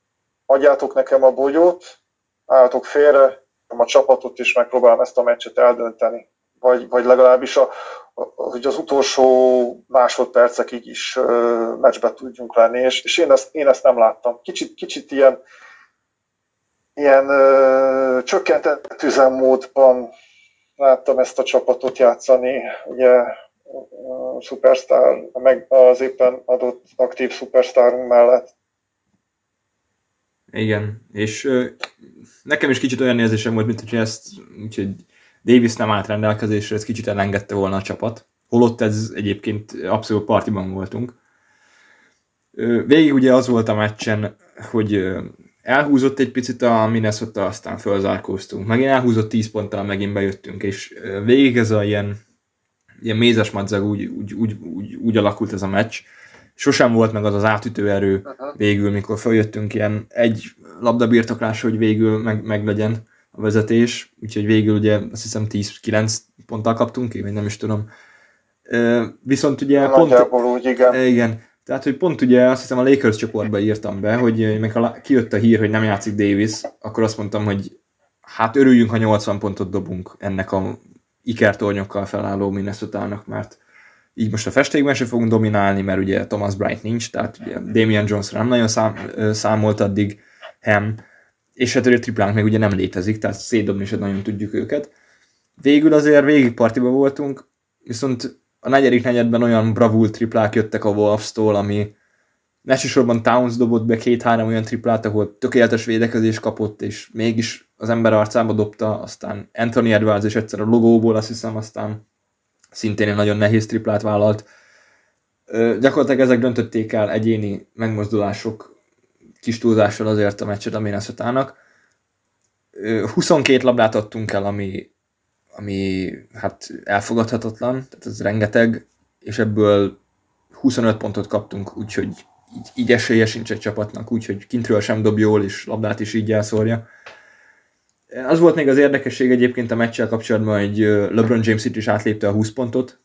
adjátok nekem a bogyót, álltok félre, a csapatot is megpróbálom ezt a meccset eldönteni. Vagy, vagy legalábbis a, hogy az utolsó másodpercekig is meccsbe tudjunk lenni, és, és én, ezt, én ezt nem láttam. Kicsit, kicsit ilyen, ilyen uh, csökkentett üzemmódban láttam ezt a csapatot játszani. Ugye szupersztár, meg az éppen adott aktív szupersztárunk mellett. Igen, és ö, nekem is kicsit olyan érzésem volt, mint hogy ezt, úgyhogy Davis nem állt rendelkezésre, ez kicsit elengedte volna a csapat. Holott ez egyébként abszolút partiban voltunk. Ö, végig ugye az volt a meccsen, hogy ö, elhúzott egy picit a Minnesota, aztán fölzárkóztunk. Megint elhúzott 10 ponttal, megint bejöttünk, és végig ez a ilyen, ilyen mézes madzag úgy, úgy, úgy, úgy, úgy alakult ez a meccs. Sosem volt meg az az átütő erő végül, mikor följöttünk ilyen egy labda birtoklás, hogy végül meg, meg legyen a vezetés, úgyhogy végül ugye azt hiszem 10-9 ponttal kaptunk ki, vagy nem is tudom. Viszont ugye pont... úgy, igen. Igen, tehát, hogy pont ugye azt hiszem a Lakers csoportba írtam be, hogy meg kijött a hír, hogy nem játszik Davis, akkor azt mondtam, hogy hát örüljünk, ha 80 pontot dobunk ennek a ikertornyokkal felálló minnesota mert így most a festékben sem fogunk dominálni, mert ugye Thomas Bright nincs, tehát ugye Damian Jones nem nagyon szám, számolt addig Ham, és hát a triplánk meg ugye nem létezik, tehát szétdobni sem nagyon tudjuk őket. Végül azért végig partiba voltunk, viszont a negyedik negyedben olyan bravúl triplák jöttek a Wolves-tól, ami elsősorban Towns dobott be két-három olyan triplát, ahol tökéletes védekezés kapott, és mégis az ember arcába dobta, aztán Anthony Edwards is egyszer a logóból, azt hiszem, aztán szintén egy nagyon nehéz triplát vállalt. Ö, gyakorlatilag ezek döntötték el egyéni megmozdulások kis túlzással azért a meccset a minnesota 22 labdát adtunk el, ami ami hát elfogadhatatlan, tehát ez rengeteg, és ebből 25 pontot kaptunk, úgyhogy így, így esélye sincs egy csapatnak, úgyhogy kintről sem dob jól, és labdát is így elszórja. Az volt még az érdekesség egyébként a meccsel kapcsolatban, hogy LeBron James itt is átlépte a 20 pontot,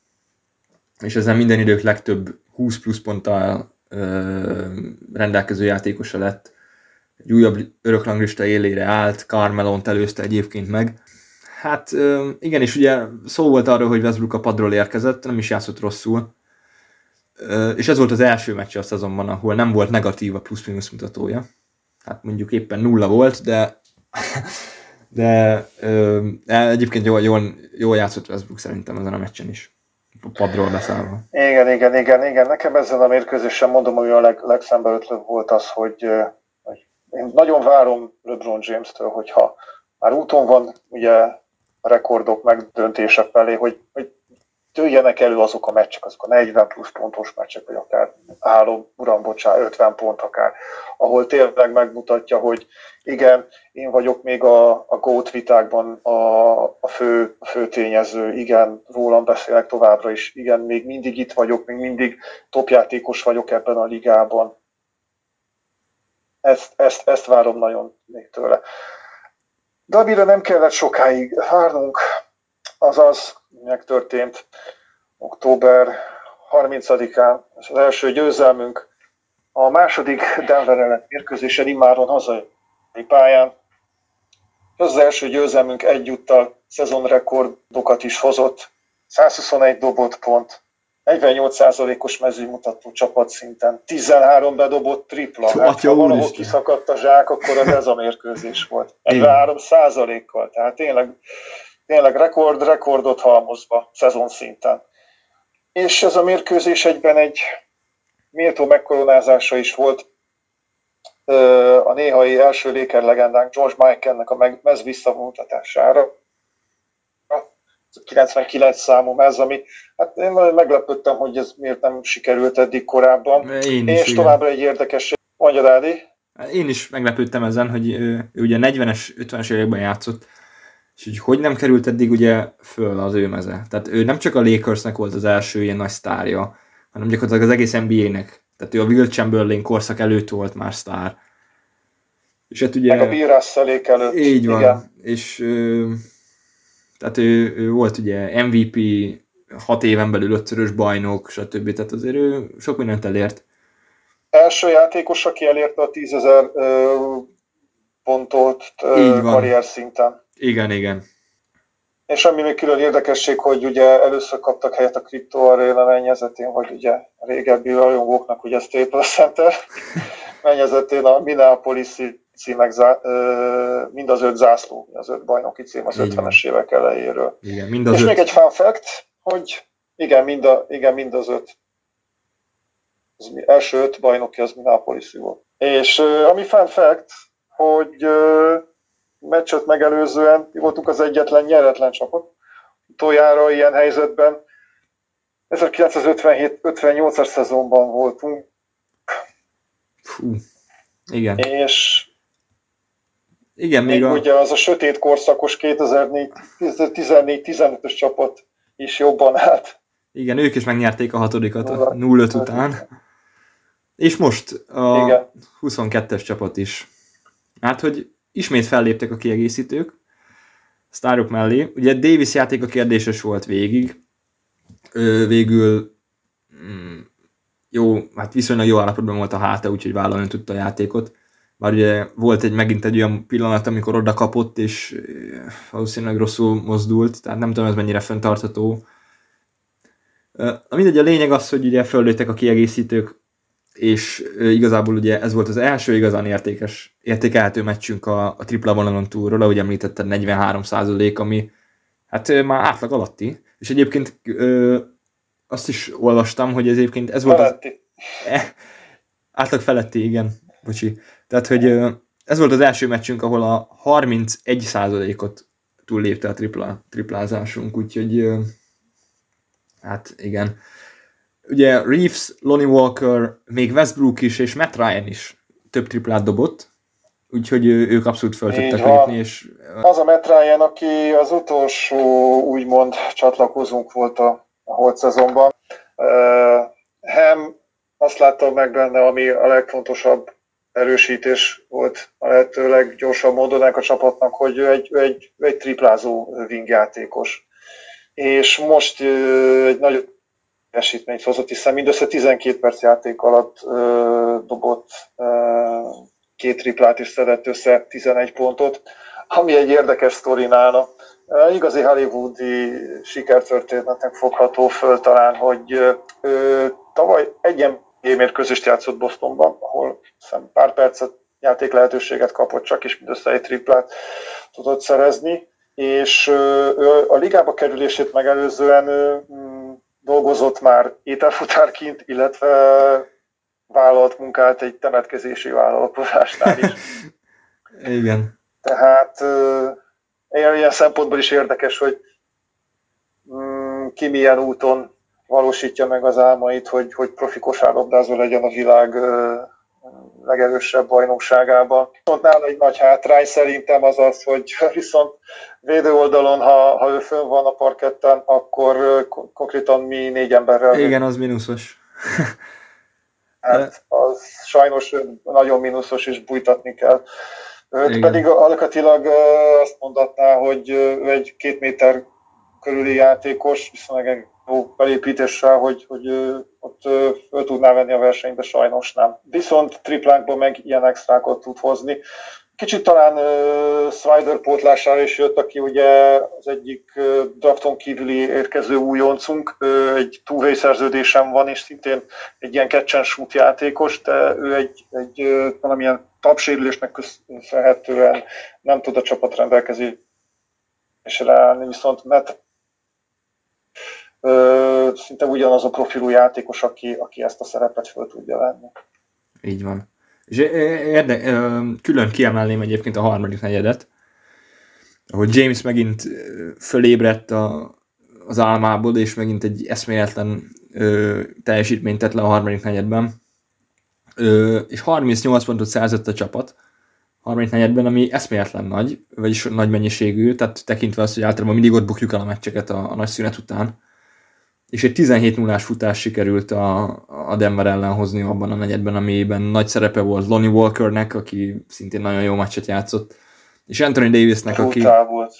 és ezzel minden idők legtöbb 20 plusz ponttal ö, rendelkező játékosa lett. Egy újabb öröklanglista élére állt, Carmelont előzte egyébként meg. Hát igen, és ugye szó volt arról, hogy Westbrook a padról érkezett, nem is játszott rosszul. És ez volt az első meccs a szezonban, ahol nem volt negatív a plusz-minusz mutatója. Hát mondjuk éppen nulla volt, de <laughs> de ö, egyébként jól, jól, jól játszott Westbrook szerintem ezen a meccsen is. Padról beszállva. Igen, igen, igen, igen. Nekem ezen a mérkőzésen mondom, hogy a leg, legszembeötlőbb volt az, hogy, hogy én nagyon várom LeBron James-től, hogyha már úton van ugye rekordok megdöntése felé, hogy, hogy jöjjenek elő azok a meccsek, azok a 40 plusz pontos meccsek, vagy akár álló, uram, bocsá, 50 pont akár, ahol tényleg megmutatja, hogy igen, én vagyok még a, a GOAT vitákban a, a, fő, a fő tényező, igen, rólam beszélek továbbra is, igen, még mindig itt vagyok, még mindig topjátékos vagyok ebben a ligában. Ezt, ezt, ezt várom nagyon még tőle. Dabira nem kellett sokáig várnunk, azaz megtörtént október 30-án, és az első győzelmünk. A második Denver ellen mérkőzésen immáron hazai pályán. Az, az első győzelmünk egyúttal szezonrekordokat is hozott, 121 dobott pont, 48%-os mezőmutató csapat szinten, 13 bedobott tripla. Hát, ha valahol kiszakadt a zsák, akkor az ez a mérkőzés volt. 43%-kal, tehát tényleg, tényleg rekord, rekordot halmozva szezon szinten. És ez a mérkőzés egyben egy méltó megkoronázása is volt a néhai első léker legendánk George Michaelnek a mez visszavontatására, 99 számú ez, ami, hát én nagyon meglepődtem, hogy ez miért nem sikerült eddig korábban. Én is, és igen. továbbra egy érdekes, mondja Dádi. Hát én is meglepődtem ezen, hogy ő, ő ugye 40-es, 50-es években játszott, és hogy hogy nem került eddig ugye föl az ő meze. Tehát ő nem csak a Lakersnek volt az első ilyen nagy sztárja, hanem gyakorlatilag az egész NBA-nek. Tehát ő a Will Chamberlain korszak előtt volt már sztár. És hát ugye... Meg a Bill előtt. Így van. Igen. És tehát ő, ő volt ugye MVP, hat éven belül ötszörös bajnok, stb. Tehát azért ő sok mindent elért. Első játékos, aki elérte a tízezer pontot karrier szinten. Igen, igen. És ami még külön érdekesség, hogy ugye először kaptak helyet a Crypto Arena mennyezetén, vagy ugye régebbi rajongóknak ugye Staples Center <laughs> mennyezetén a Minneapolis címek, mind az öt zászló, az öt bajnoki cím az 50-es évek elejéről. Igen, mind az És öt. még egy fun fact, hogy Igen, mind, a, igen, mind az öt. Az első öt bajnoki az Minneapolis volt. És ami fun fact, hogy meccset megelőzően mi voltunk az egyetlen nyeretlen csapat. Utoljára ilyen helyzetben 1957-58-as szezonban voltunk. Fú, igen. És igen, még, még a... ugye az a sötét korszakos 2014-15-ös csapat is jobban állt. Igen, ők is megnyerték a hatodikat a 0-5 után. És most a Igen. 22-es csapat is. Hát, hogy ismét felléptek a kiegészítők, sztárok mellé. Ugye Davis játék a kérdéses volt végig. Ö, végül mm, jó, hát viszonylag jó állapotban volt a háta, úgyhogy vállalni tudta a játékot. Bár ugye volt egy megint egy olyan pillanat, amikor oda kapott, és valószínűleg rosszul mozdult, tehát nem tudom, ez mennyire fenntartható. Mindegy, a lényeg az, hogy ugye föllőttek a kiegészítők, és igazából ugye ez volt az első igazán értékes, értékelhető meccsünk a, a tripla vonalon túlról, ahogy említetted 43 ami hát már átlag alatti, és egyébként ö, azt is olvastam, hogy ez egyébként ez volt az, e, átlag feletti, igen, bocsi. Tehát, hogy ez volt az első meccsünk, ahol a 31 ot túllépte a tripla, triplázásunk, úgyhogy hát igen ugye Reeves, Lonnie Walker, még Westbrook is, és Matt Ryan is több triplát dobott, úgyhogy ők abszolút föl tudtak lépni. És... Az a Matt Ryan, aki az utolsó úgymond csatlakozónk volt a, a holt szezonban. Uh, Ham azt láttam meg benne, ami a legfontosabb erősítés volt a lehető leggyorsabb módon a csapatnak, hogy ő egy, ő egy, ő egy triplázó wingjátékos. És most egy nagyon teljesítményt hozott, hiszen mindössze 12 perc játék alatt ö, dobott ö, két triplát és szedett össze 11 pontot, ami egy érdekes sztori nála. Igazi hollywoodi sikertörténetnek fogható föl talán, hogy ö, tavaly egy mérkőzést játszott Bostonban, ahol hiszem pár percet játék lehetőséget kapott, csak is mindössze egy triplát tudott szerezni, és ö, a ligába kerülését megelőzően dolgozott már ételfutárként, illetve vállalt munkát egy temetkezési vállalkozásnál is. <laughs> Igen. Tehát ilyen szempontból is érdekes, hogy mm, ki milyen úton valósítja meg az álmait, hogy, hogy profi kosárlabdázó legyen a világ legerősebb bajnokságában. Viszont nála egy nagy hátrány szerintem az az, hogy <laughs> viszont védő oldalon, ha, ha ő fönn van a parketten, akkor konkrétan mi négy emberrel. Igen, az mínuszos. <laughs> hát az sajnos nagyon mínuszos, és bújtatni kell. Őt Igen. pedig alkatilag azt mondatná, hogy ő egy két méter körüli játékos, viszonylag jó belépítéssel, hogy, hogy ott ő tudná venni a versenybe, sajnos nem. Viszont triplánkban meg ilyen extrákat tud hozni. Kicsit talán uh, Slider pótlására is jött, aki ugye az egyik uh, drafton kívüli érkező újoncunk, uh, egy two szerződésem van, és szintén egy ilyen catch shoot játékos, de ő egy, egy uh, valamilyen tapsérülésnek köszönhetően nem tud a csapat rendelkezésre állni, viszont Matt ö, szinte ugyanaz a profilú játékos, aki, aki ezt a szerepet föl tudja venni. Így van. És érde, külön kiemelném egyébként a harmadik negyedet, ahol James megint fölébredt a, az álmából, és megint egy eszméletlen ö, teljesítményt tett le a harmadik negyedben. Ö, és 38 pontot szerzett a csapat harmadik negyedben, ami eszméletlen nagy, vagyis nagy mennyiségű, tehát tekintve azt, hogy általában mindig ott bukjuk el a meccseket a, a nagy szünet után és egy 17 0 futás sikerült a, a Denver ellen hozni abban a negyedben, amiben nagy szerepe volt Lonnie Walkernek, aki szintén nagyon jó meccset játszott, és Anthony Davisnek, aki... volt.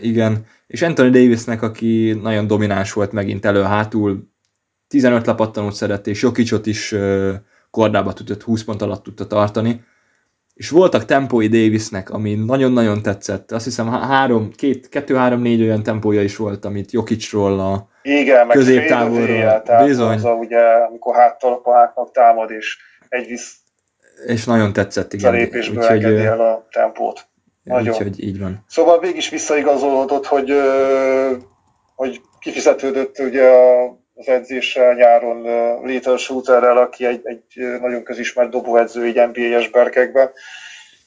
igen, és Anthony Davisnek, aki nagyon domináns volt megint elő-hátul, 15 lepattanót szedett, és Jokicot is kordába tudott, 20 pont alatt tudta tartani és voltak tempói Davisnek, ami nagyon-nagyon tetszett. Azt hiszem három, két, kettő, három, négy olyan tempója is volt, amit Jokicsról a Igen, középtávolról. Bizony. Az a, ugye, amikor háttalapáknak támad, és egy visz és nagyon tetszett, igen. A lépésből úgyhogy, el a tempót. Nagyon. Úgyhogy így van. Szóval végig is visszaigazolódott, hogy hogy kifizetődött ugye az edzéssel nyáron Little Shooterrel, aki egy, egy nagyon közismert dobóedző így NBA-es berkekben,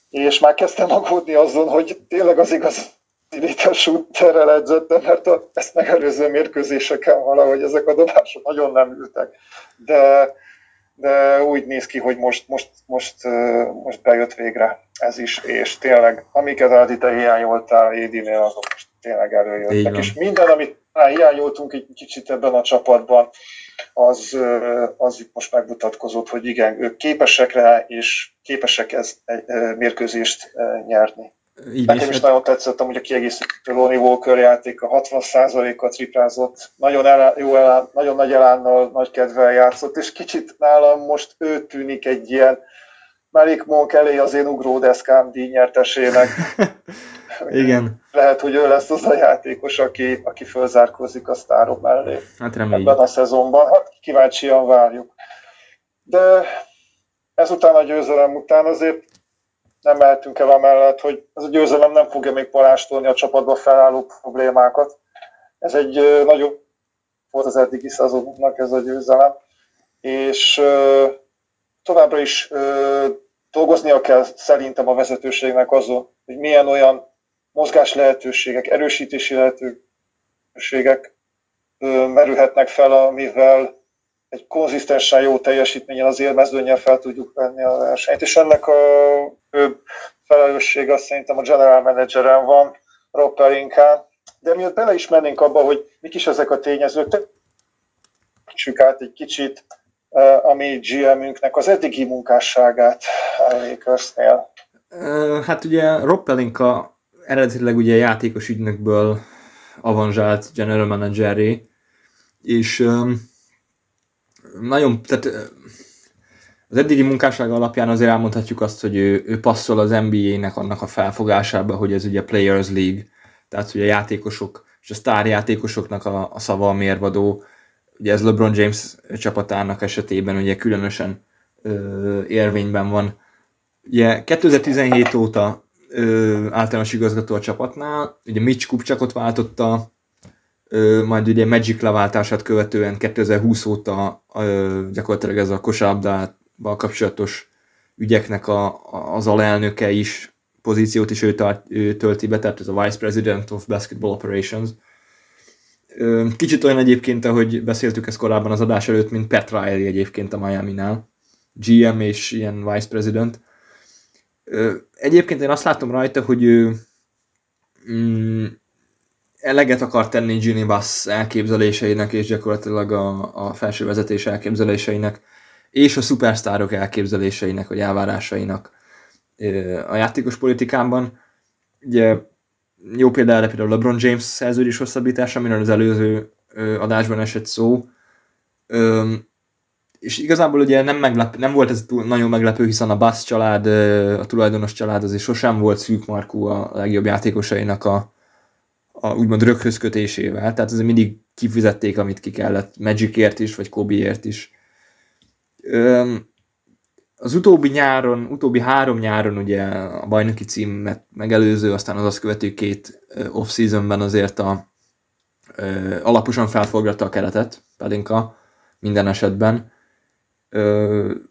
és már kezdtem aggódni azon, hogy tényleg az igaz Little Shooterrel edzettem, mert a, ezt megelőző mérkőzéseken valahogy ezek a dobások nagyon nem ültek. De, de úgy néz ki, hogy most, most, most, most bejött végre ez is, és tényleg, amiket Adi te hiányoltál Édinél, azok most tényleg előjöttek. És minden, amit már hiányoltunk egy kicsit ebben a csapatban, az, az itt most megmutatkozott, hogy igen, ők képesek rá, és képesek ezt mérkőzést nyerni. Így Nekem is hát... nagyon tetszett amúgy a kiegészítő Lonnie Walker játék, a 60%-kal triplázott, nagyon, elá, jó elá, nagyon nagy elánnal, nagy kedvel játszott, és kicsit nálam most ő tűnik egy ilyen Malik Monk elé az én ugródeszkám díjnyertesének. <laughs> Igen. Lehet, hogy ő lesz az a játékos, aki, aki fölzárkózik a sztárok mellé. Hát reméljük. Ebben a szezonban. Hát kíváncsian várjuk. De ezután a győzelem után azért nem mehetünk el amellett, hogy ez a győzelem nem fogja még palástolni a csapatba felálló problémákat. Ez egy nagyon volt az eddigi szezonunknak ez a győzelem, és továbbra is dolgoznia kell szerintem a vezetőségnek azon, hogy milyen olyan mozgás lehetőségek, erősítési lehetőségek merülhetnek fel, amivel egy konzisztensen jó teljesítményen az élmezőnyel fel tudjuk venni a versenyt. És ennek a főbb felelősség azt szerintem a general manageren van, Rob Pelinkán. De miatt bele is mennénk abba, hogy mik is ezek a tényezők, Csük át egy kicsit a mi GM-ünknek az eddigi munkásságát a Lakersnél. Hát ugye Rob Pelinka eredetileg ugye játékos ügynökből avanzsált general manageré, és nagyon, tehát az eddigi munkásság alapján azért elmondhatjuk azt, hogy ő, ő passzol az NBA-nek annak a felfogásába, hogy ez ugye Players League, tehát hogy a játékosok és a sztárjátékosoknak a, a szava a mérvadó. Ugye ez LeBron James csapatának esetében ugye különösen ö, érvényben van. Ugye 2017 óta ö, általános igazgató a csapatnál, ugye Mitch Kupcsakot váltotta, ö, majd ugye Magic leváltását követően 2020 óta ö, gyakorlatilag ez a kosárlabdával kapcsolatos ügyeknek a, a, az alelnöke is pozíciót is ő, tart, ő tölti be, tehát ez a Vice President of Basketball Operations. Ö, kicsit olyan egyébként, ahogy beszéltük ezt korábban az adás előtt, mint Pat Riley egyébként a Miami-nál. GM és ilyen Vice President. Egyébként én azt látom rajta, hogy ő mm, eleget akar tenni Ginny Bass elképzeléseinek, és gyakorlatilag a, a felső vezetés elképzeléseinek, és a szupersztárok elképzeléseinek, vagy elvárásainak a játékos politikában. Ugye jó példa például LeBron James szerződés hosszabbítása, amiről az előző adásban esett szó. És igazából ugye nem, meglep, nem volt ez túl, nagyon meglepő, hiszen a Bass család, a tulajdonos család azért sosem volt szűk markú a legjobb játékosainak a, a úgymond röghöz kötésével, tehát azért mindig kifizették, amit ki kellett, Magicért is, vagy Kobiért is. Az utóbbi nyáron, utóbbi három nyáron ugye a bajnoki címet megelőző, aztán az azt követő két off-seasonben azért a, alaposan felforgatta a keretet, Pelinka minden esetben.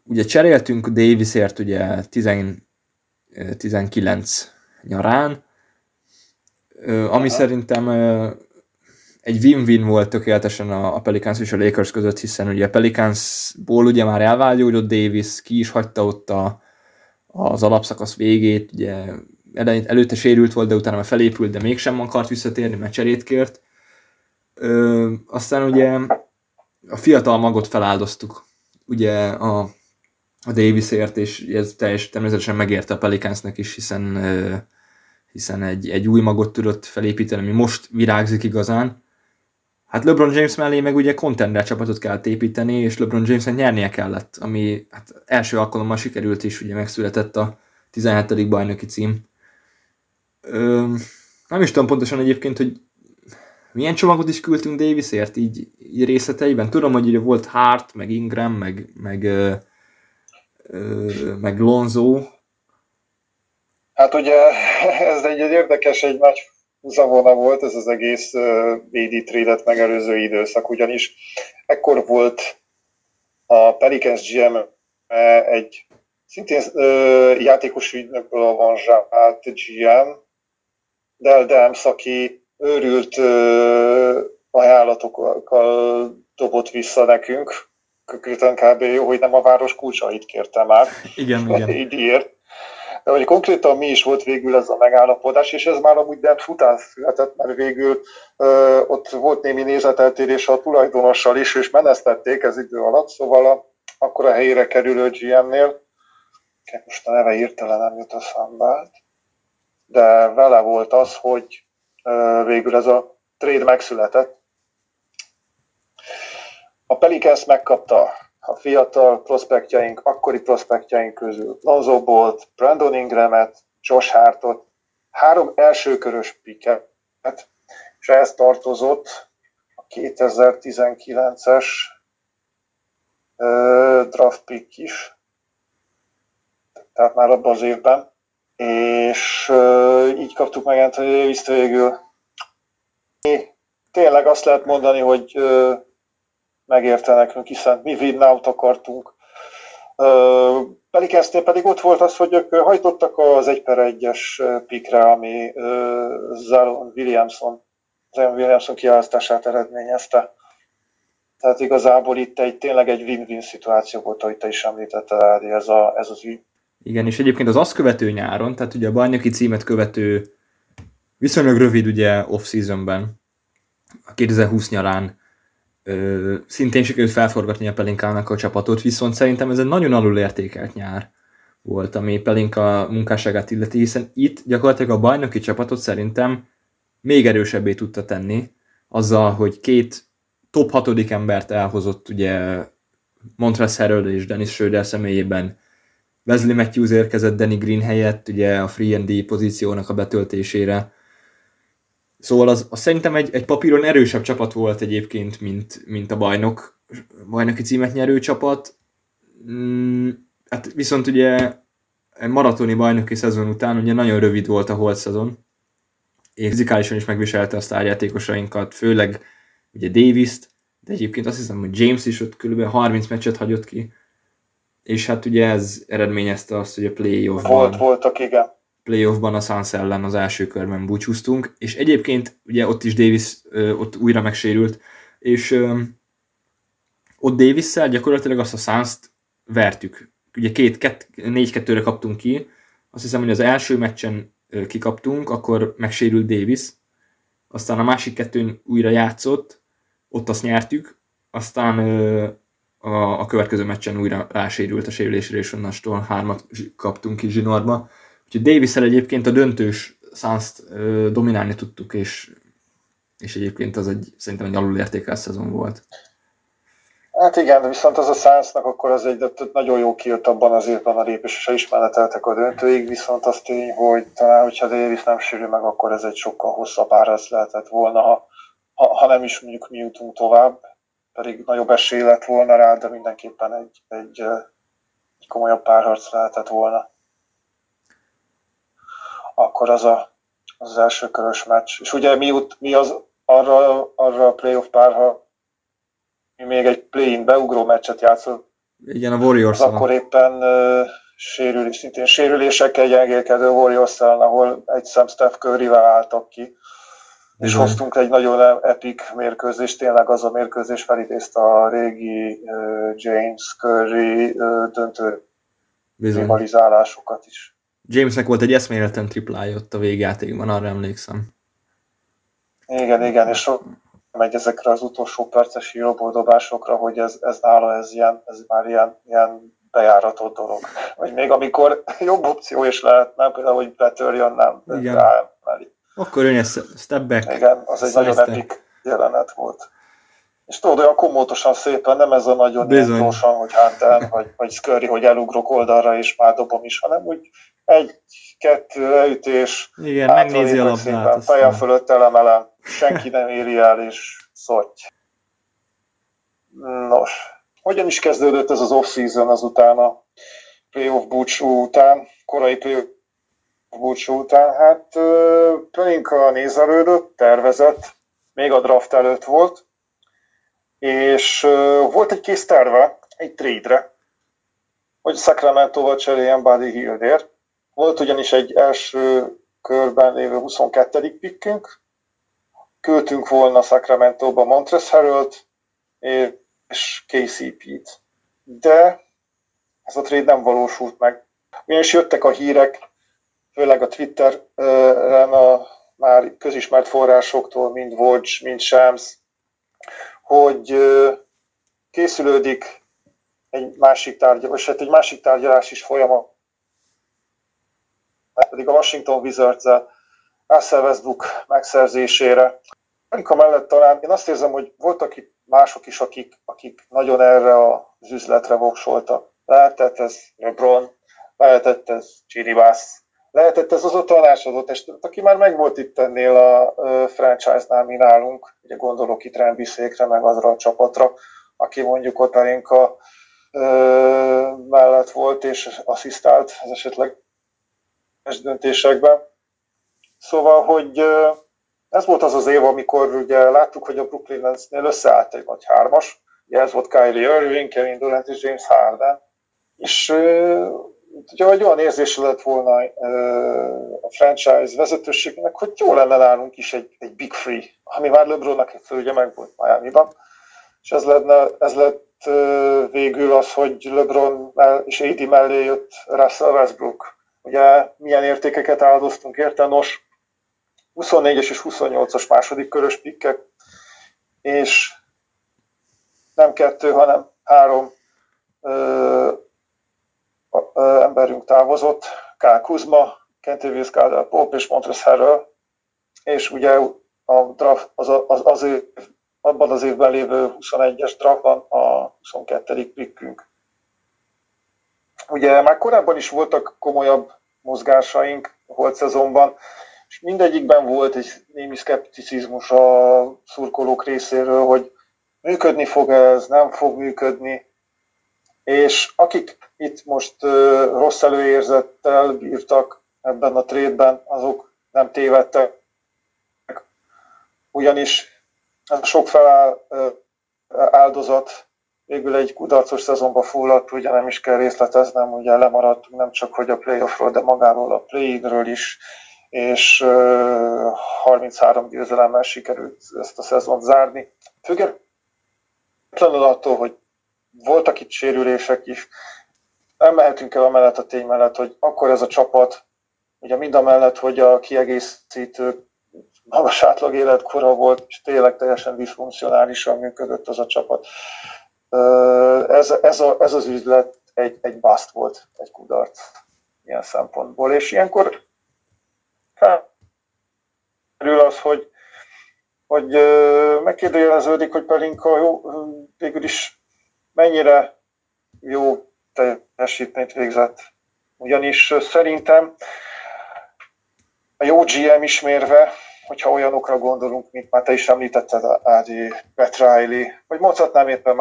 Ugye cseréltünk Davisért ugye 10, 19 nyarán, ami szerintem egy win-win volt tökéletesen a, Pelicans és a Lakers között, hiszen ugye a Pelicansból ugye már elvágyódott Davis, ki is hagyta ott a, az alapszakasz végét, ugye előtte sérült volt, de utána már felépült, de mégsem akart visszatérni, mert cserét kért. Ö, aztán ugye a fiatal magot feláldoztuk, ugye a, a Davisért, és ez teljes, természetesen megérte a Pelicansnek is, hiszen hiszen egy, egy új magot tudott felépíteni, ami most virágzik igazán. Hát LeBron James mellé meg ugye contender csapatot kell építeni, és LeBron Jamesnek nyernie kellett, ami hát első alkalommal sikerült is, ugye megszületett a 17. bajnoki cím. Ö, nem is tudom pontosan egyébként, hogy milyen csomagot is küldtünk Davisért így, így részleteiben. Tudom, hogy ugye volt Hart, meg Ingram, meg, meg, ö, ö, meg Lonzo, Hát ugye <laughs> ez egy, egy érdekes, egy nagy zavona volt ez az egész AD trade megelőző időszak, ugyanis ekkor volt a Pelicans GM egy szintén játékos ügynökből avanzsált GM, Del Dems, aki őrült ajánlatokkal dobott vissza nekünk, konkrétan kb. jó, hogy nem a város kulcsait kérte már. Igen, <laughs> igen. Így De hogy konkrétan mi is volt végül ez a megállapodás, és ez már amúgy nem futás született, mert végül ö, ott volt némi nézeteltérés a tulajdonossal is, és menesztették ez idő alatt, szóval a, akkor a helyére kerülő GM-nél, most a neve hirtelen nem jut a eszembe, de vele volt az, hogy végül ez a trade megszületett, a Pelicans megkapta. A fiatal prospektjeink, akkori prospektjeink közül. Lonzo Bolt, Brandon Ingramet, Josh Hartot, három elsőkörös piket, és ehhez tartozott a 2019-es draft pick is, tehát már abban az évben, és így kaptuk meg Anthony Davis-t végül. Tényleg azt lehet mondani, hogy megérte nekünk, hiszen mi win-out akartunk. Pelicansnél pedig ott volt az, hogy ők hajtottak az 1 per 1-es pikre, ami Zalon Williamson, Zion Williamson kiválasztását eredményezte. Tehát igazából itt egy, tényleg egy win-win szituáció volt, ahogy te is említetted, ez, a, ez az ügy. Igen, és egyébként az azt követő nyáron, tehát ugye a bajnoki címet követő viszonylag rövid ugye off-seasonben, a 2020 nyarán ö, szintén sikerült felforgatni a Pelinkának a csapatot, viszont szerintem ez egy nagyon alul értékelt nyár volt, ami Pelinka munkásságát illeti, hiszen itt gyakorlatilag a bajnoki csapatot szerintem még erősebbé tudta tenni, azzal, hogy két top hatodik embert elhozott ugye Montrezl Harrell és Dennis Schröder személyében Wesley Matthews érkezett Danny Green helyett, ugye a free and D pozíciónak a betöltésére, Szóval az, az szerintem egy, egy papíron erősebb csapat volt egyébként, mint, mint a bajnok, bajnoki címet nyerő csapat. Mm, hát viszont ugye maratoni bajnoki szezon után ugye nagyon rövid volt a holt szezon, és fizikálisan is megviselte a sztárjátékosainkat, főleg ugye Davis-t, de egyébként azt hiszem, hogy James is ott kb. 30 meccset hagyott ki, és hát ugye ez eredményezte azt, hogy a play-offban... Volt, voltak, igen. Playoffban a Suns ellen az első körben búcsúztunk, és egyébként ugye ott is Davis ö, ott újra megsérült, és ö, ott davis gyakorlatilag azt a suns vertük. Ugye két, kett, négy kettőre kaptunk ki, azt hiszem, hogy az első meccsen ö, kikaptunk, akkor megsérült Davis, aztán a másik kettőn újra játszott, ott azt nyertük, aztán ö, a, a következő meccsen újra rásérült a sérülésre, és onnastól hármat kaptunk ki zsinórba. Úgyhogy davis egyébként a döntős suns dominálni tudtuk, és, és egyébként az egy, szerintem egy alulértékelt szezon volt. Hát igen, de viszont az a Sunsnak akkor az egy nagyon jó kijött abban az évben a lépés, és is meneteltek a döntőig, viszont az tény, hogy talán, hogyha Davis nem sérül meg, akkor ez egy sokkal hosszabb áraz lehetett volna, ha, ha nem is mondjuk mi jutunk tovább, pedig nagyobb esély lett volna rá, de mindenképpen egy, egy, egy komolyabb párharc lehetett volna akkor az a, az első körös meccs. És ugye mi, mi az arra, arra a playoff párha mi még egy play-in beugró meccset játszott. Igen, a warriors az akkor éppen uh, sérülés, szintén sérülésekkel gyengélkedő warriors ahol egy szem Steph curry álltak ki. És Bizony. hoztunk egy nagyon epic mérkőzést, tényleg az a mérkőzés felidézte a régi uh, James Curry uh, döntő rivalizálásokat is. Jamesnek volt egy eszméletlen triplája ott a végjátékban, arra emlékszem. Igen, igen, és megy ezekre az utolsó perces dobásokra, hogy ez, ez nála ez, ilyen, ez már ilyen, ilyen bejáratott dolog. Vagy még amikor jobb opció is lehetne, például, hogy betörjön, nem, igen. ráemeli. Akkor jön egy step back. Igen, az egy nagyon epic jelenet volt. És tudod, olyan komótosan szépen, nem ez a nagyon gyorsan, hogy háttán, vagy, vagy Scurry, hogy elugrok oldalra és már dobom is, hanem úgy egy-kettő leütés, Igen, megnézi a labdát. Fejem fölött elemelem, senki nem éri el, és szotty. Nos, hogyan is kezdődött ez az off-season azután a playoff búcsú után, korai playoff búcsú után. Hát Pelinka nézelődött, tervezett, még a draft előtt volt, és volt egy kész terve, egy trade-re, hogy Sacramento-val cseréljen Buddy Hildért. Volt ugyanis egy első körben lévő 22. pikkünk, küldtünk volna Sacramento-ba Montres harrell és KCP-t. De ez a trade nem valósult meg. Ugyanis jöttek a hírek, főleg a Twitteren a már közismert forrásoktól, mind Wodge, mind Shams, hogy készülődik egy másik tárgyalás, hát egy másik tárgyalás is folyamat, pedig a Washington wizards Russell Westbrook megszerzésére. Amerika mellett talán én azt érzem, hogy voltak itt mások is, akik, akik nagyon erre az üzletre voksoltak. Lehetett ez LeBron, lehetett ez Gini Bass, lehetett ez az a tanácsadó testület, aki már meg volt itt ennél a franchise-nál, mi nálunk, ugye gondolok itt Rembiszékre, meg azra a csapatra, aki mondjuk Otarinka mellett volt és asszisztált az esetleg döntésekben. Szóval, hogy ez volt az az év, amikor ugye láttuk, hogy a Brooklyn Nets-nél összeállt egy nagy hármas, ugye ez volt Kyrie Irving, Kevin Durant és James Harden, és ugye egy olyan érzés lett volna a franchise vezetőségnek, hogy jó lenne nálunk is egy, egy Big Free, ami már LeBronnak ugye meg volt Miami-ban, és ez, lenne, ez lett végül az, hogy LeBron és AD mellé jött Russell Westbrook. Ugye milyen értékeket áldoztunk érte, nos, 24-es és 28-as második körös pikkek, és nem kettő, hanem három emberünk távozott, K. Kuzma, Kentavius Caldwell Pope és Montres Harrell, és ugye a draft, az, az, az év, abban az évben lévő 21-es draftban a 22. pikkünk. Ugye már korábban is voltak komolyabb mozgásaink holt szezonban, és mindegyikben volt egy némi szkepticizmus a szurkolók részéről, hogy működni fog ez, nem fog működni, és akik itt most rossz előérzettel bírtak ebben a trédben, azok nem tévedtek, ugyanis a sok feláll áldozat végül egy kudarcos szezonba fulladt, ugye nem is kell részleteznem, ugye lemaradtunk nem csak hogy a playoffról, de magáról a play is, és 33 győzelemmel sikerült ezt a szezont zárni. Függetlenül attól, hogy voltak itt sérülések is, nem mehetünk el amellett a tény mellett, hogy akkor ez a csapat, ugye mind a mellett, hogy a kiegészítő magas átlag életkora volt, és tényleg teljesen diszfunkcionálisan működött az a csapat. Ez, ez, a, ez az üzlet egy, egy bust volt, egy kudarc ilyen szempontból. És ilyenkor felmerül az, hogy, hogy megkérdőjeleződik, hogy Pelinka jó, végül is mennyire jó teljesítményt végzett. Ugyanis szerintem a jó GM ismérve, hogyha olyanokra gondolunk, mint már te is említetted, Ádi, Pat Riley, vagy mondhatnám éppen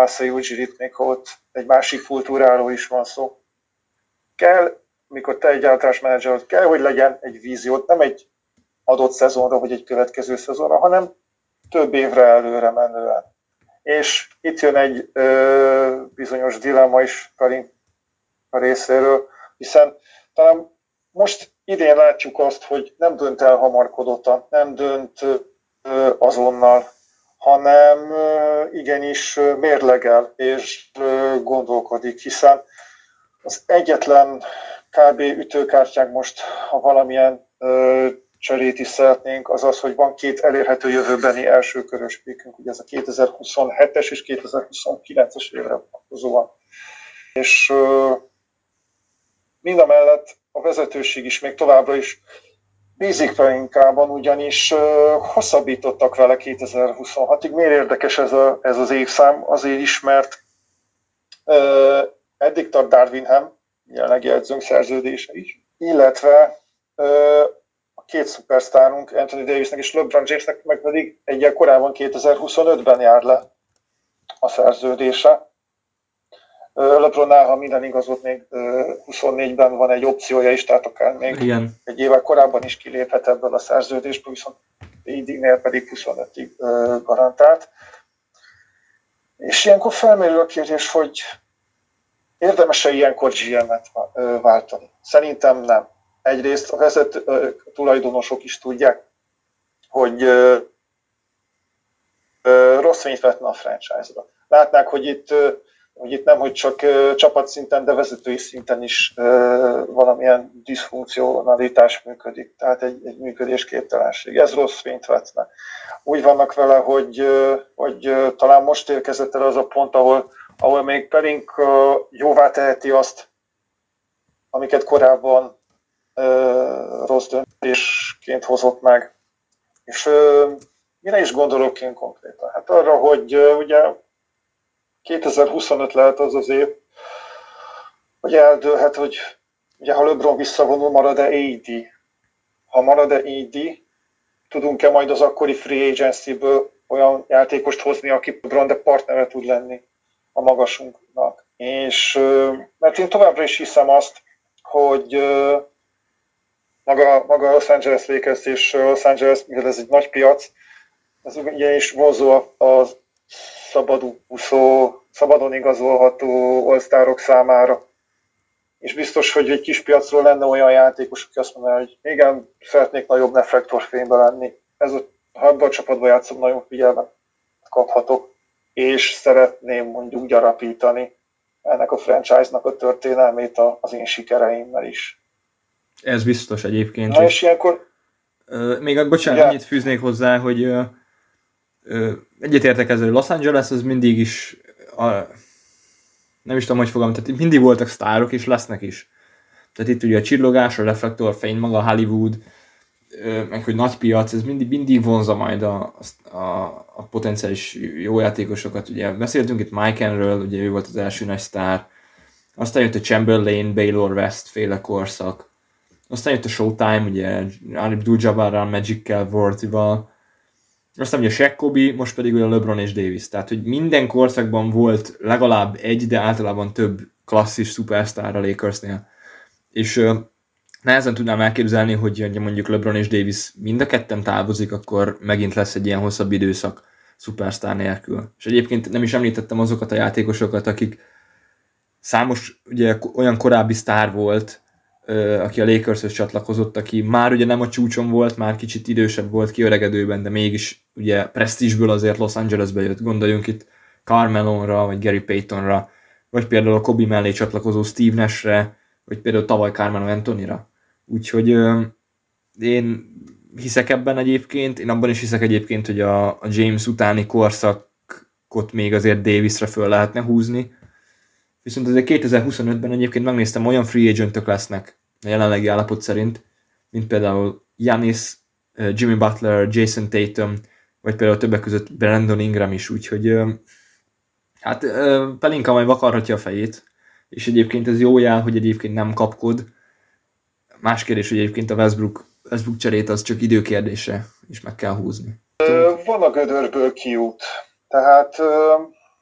még ott egy másik kultúráról is van szó. Kell mikor te egy általános menedzser kell, hogy legyen egy víziót, nem egy adott szezonra, vagy egy következő szezonra, hanem több évre előre menően. És itt jön egy ö, bizonyos dilemma is Karin a részéről, hiszen talán most idén látjuk azt, hogy nem dönt el hamarkodottan, nem dönt ö, azonnal, hanem ö, igenis mérlegel és ö, gondolkodik, hiszen az egyetlen kb. ütőkártyánk most, ha valamilyen ö, cserét is szeretnénk, az az, hogy van két elérhető jövőbeni elsőkörös pikünk, ugye ez a 2027-es és 2029-es évre vonatkozóan. És mind a mellett a vezetőség is még továbbra is bízik Pelinkában, ugyanis hosszabbítottak vele 2026-ig. Miért érdekes ez, a, ez az évszám? Azért is, mert eddig tart Darwinham, jelenlegi edzőnk szerződése is, illetve a két szupersztárunk, Anthony Davisnek és LeBron Jamesnek meg pedig egyel korábban 2025-ben jár le a szerződése. LeBronnál, ha minden igazod, még 24-ben van egy opciója is, tehát akár még Igen. egy évvel korábban is kiléphet ebből a szerződésből, viszont ID-nél pedig 25-ig garantált. És ilyenkor felmerül a kérdés, hogy érdemes-e ilyenkor GM-et váltani? Szerintem nem. Egyrészt a vezető a tulajdonosok is tudják, hogy rossz fényt vetne a franchise-ra. Látnák, hogy itt, hogy itt nem, hogy csak csapatszinten, de vezetői szinten is valamilyen diszfunkcionalitás működik, tehát egy, egy működésképtelenség. Ez rossz fényt vetne. Úgy vannak vele, hogy, hogy talán most érkezett el az a pont, ahol, ahol még Pelink jóvá teheti azt, amiket korábban rossz döntésként hozott meg. És mire is gondolok én konkrétan? Hát arra, hogy ugye 2025 lehet az az év, hogy eldőlhet, hogy ugye ha LeBron visszavonul, marad-e AD? Ha marad-e AD, tudunk-e majd az akkori free agency-ből olyan játékost hozni, aki LeBron de partnere tud lenni a magasunknak. És mert én továbbra is hiszem azt, hogy maga, maga Los Angeles Lakers és Los Angeles, mivel ez egy nagy piac, ez ugye is vonzó a szabad úszó, szabadon igazolható all számára. És biztos, hogy egy kis piacról lenne olyan játékos, aki azt mondaná, hogy igen, szeretnék nagyobb reflektorfénybe lenni. Ez a, ha ebben a csapatban játszom, nagyon figyelmet kaphatok, és szeretném mondjuk gyarapítani ennek a franchise-nak a történelmét az én sikereimmel is. Ez biztos egyébként. Na és ilyenkor... Még, bocsánat, yeah. annyit fűznék hozzá, hogy egyetértek ezzel, Los Angeles az mindig is a, nem is tudom, hogy fogom, tehát mindig voltak sztárok, és lesznek is. Tehát itt ugye a csillogás, a reflektorfény, maga a Hollywood, meg hogy nagy piac, ez mindig, mindig vonza majd a, a, a potenciális jó játékosokat. Ugye beszéltünk itt Mike Enről, ugye ő volt az első nagy sztár, aztán jött a Chamberlain, Baylor West féle korszak, aztán jött a Showtime, ugye Arif Abdul-Jabbarral, Magic-kel, Vortival, aztán ugye Shaq Kobe, most pedig olyan LeBron és Davis. Tehát, hogy minden korszakban volt legalább egy, de általában több klasszis szupersztár a Lakersnél. És nehezen tudnám elképzelni, hogy mondjuk LeBron és Davis mind a ketten távozik, akkor megint lesz egy ilyen hosszabb időszak szupersztár nélkül. És egyébként nem is említettem azokat a játékosokat, akik számos ugye, olyan korábbi sztár volt, aki a lakers csatlakozott, aki már ugye nem a csúcson volt, már kicsit idősebb volt kiöregedőben, de mégis ugye presztízsből azért Los Angelesbe jött. Gondoljunk itt Carmelonra, vagy Gary Paytonra, vagy például a Kobe mellé csatlakozó Steve Nashre, vagy például tavaly Carmelo Antonira. Úgyhogy én hiszek ebben egyébként, én abban is hiszek egyébként, hogy a, a James utáni korszakot még azért Davisre föl lehetne húzni, Viszont azért 2025-ben egyébként megnéztem, olyan free agentök lesznek a jelenlegi állapot szerint, mint például Janis, Jimmy Butler, Jason Tatum, vagy például többek között Brandon Ingram is, úgyhogy hát Pelinka majd vakarhatja a fejét, és egyébként ez jó jel, hogy egyébként nem kapkod. Más kérdés, hogy egyébként a Westbrook, Westbrook cserét az csak időkérdése, és meg kell húzni. Van a gödörből kiút. Tehát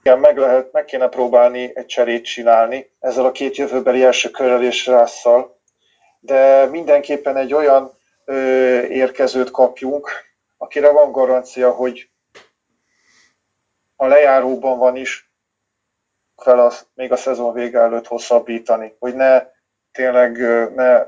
igen, meg, lehet, meg kéne próbálni egy cserét csinálni ezzel a két jövőbeli első körrel és rásszal, de mindenképpen egy olyan ö, érkezőt kapjunk, akire van garancia, hogy a lejáróban van is fel az, még a szezon vége előtt hosszabbítani, hogy ne tényleg ne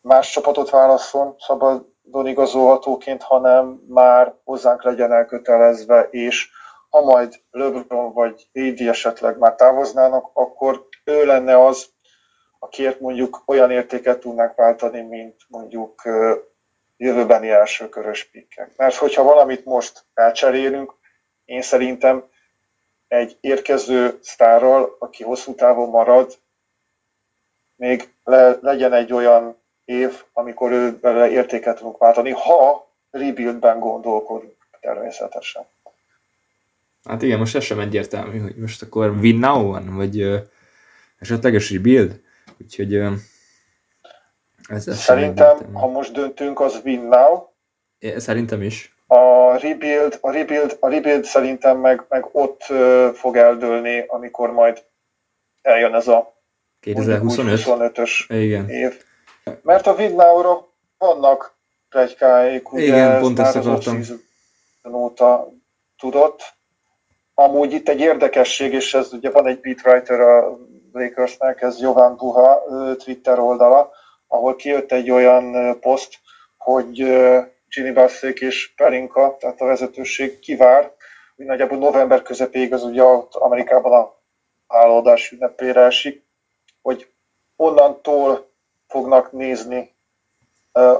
más csapatot válasszon szabadon igazolhatóként, hanem már hozzánk legyen elkötelezve, és ha majd LeBron vagy AD esetleg már távoznának, akkor ő lenne az, akiért mondjuk olyan értéket tudnánk váltani, mint mondjuk jövőbeni első körös pikkek. Mert hogyha valamit most elcserélünk, én szerintem egy érkező sztárral, aki hosszú távon marad, még le, legyen egy olyan év, amikor ő bele értéket tudunk váltani, ha rebuildben gondolkodunk természetesen. Hát igen, most ez sem egyértelmű, hogy most akkor win now van, vagy uh, esetleges rebuild. Úgyhogy uh, ez Szerintem, ha most döntünk, az win now. É, szerintem is. A rebuild, a rebuild, a rebuild szerintem meg, meg ott uh, fog eldőlni, amikor majd eljön ez a 2025-ös Igen. év. Mert a Vidnáura vannak plegykáik, ugye Igen, pont ezt akartam. óta tudott. Amúgy itt egy érdekesség, és ez ugye van egy beatwriter a Lakersnek, ez Jovan Buha Twitter oldala, ahol kijött egy olyan poszt, hogy Ginny Basszék és Pelinka, tehát a vezetőség kivár, hogy nagyjából november közepéig az ugye ott Amerikában a hálaadás ünnepére esik, hogy onnantól fognak nézni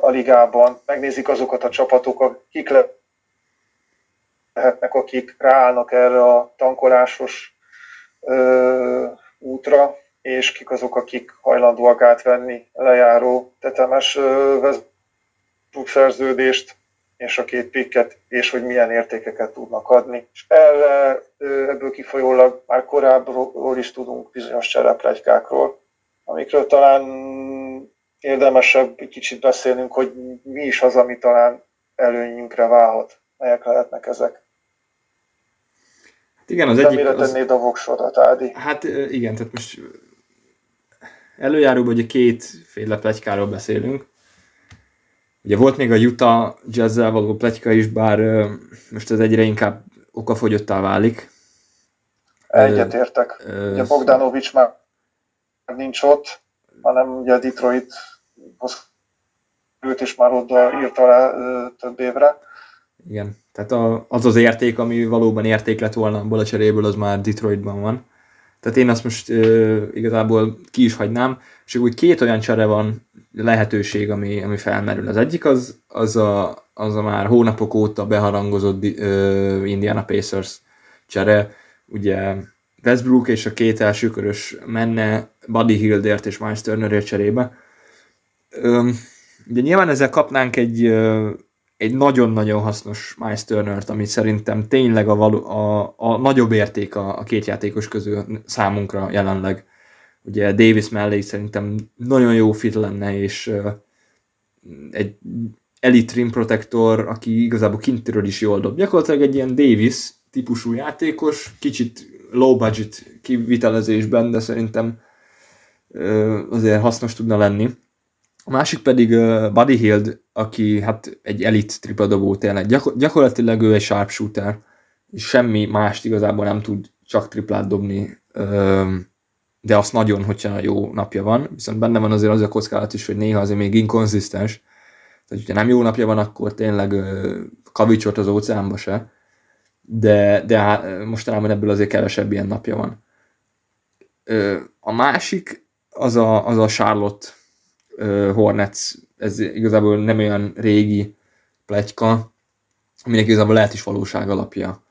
a ligában, megnézik azokat a csapatokat, kik lehetnek, akik ráállnak erre a tankolásos ö, útra, és kik azok, akik hajlandóak átvenni lejáró tetemes szerződést, és a két pikket, és hogy milyen értékeket tudnak adni. És erre ebből kifolyólag már korábbról is tudunk bizonyos csereplegykákról, amikről talán érdemesebb egy kicsit beszélnünk, hogy mi is az, ami talán előnyünkre válhat. Melyek lehetnek ezek? Igen, az De egyik... mire az... tennéd a voksodat, Ádi? Hát igen, tehát most előjáróban ugye kétféle plegykáról beszélünk. Ugye volt még a Utah jazz való plegyka is, bár most ez egyre inkább okafogyottá válik. Egyetértek. Ugye Bogdanovics már nincs ott, hanem ugye Detroit őt is már oda írta le több évre. Igen, tehát a, az az érték, ami valóban érték lett volna abból a cseréből, az már Detroitban van. Tehát én azt most uh, igazából ki is hagynám, és úgy két olyan csere van lehetőség, ami, ami felmerül. Az egyik az, az, a, az a már hónapok óta beharangozott uh, Indiana Pacers csere, ugye Westbrook és a két első körös menne Buddy Hildért és Miles Turnerért cserébe. Um, ugye nyilván ezzel kapnánk egy, uh, egy nagyon-nagyon hasznos Miles Turner-t, ami szerintem tényleg a, való, a, a nagyobb érték a, a két játékos közül számunkra jelenleg. Ugye Davis mellé szerintem nagyon jó fit lenne, és uh, egy elite rim protector, aki igazából kintről is jól dob. Gyakorlatilag egy ilyen Davis típusú játékos, kicsit low budget kivitelezésben, de szerintem uh, azért hasznos tudna lenni. A másik pedig uh, Buddy Hield, aki hát egy elit tripla dobó tényleg. Gyakor- gyakorlatilag ő egy sharpshooter, és semmi mást igazából nem tud csak triplát dobni, de azt nagyon, hogyha jó napja van. Viszont benne van azért az a kockázat is, hogy néha azért még inkonzisztens. Tehát, hogyha nem jó napja van, akkor tényleg kavicsot az óceánba se. De, de mostanában ebből azért kevesebb ilyen napja van. A másik az a, az a Charlotte Hornets, ez igazából nem olyan régi pletyka, aminek igazából lehet is valóság alapja.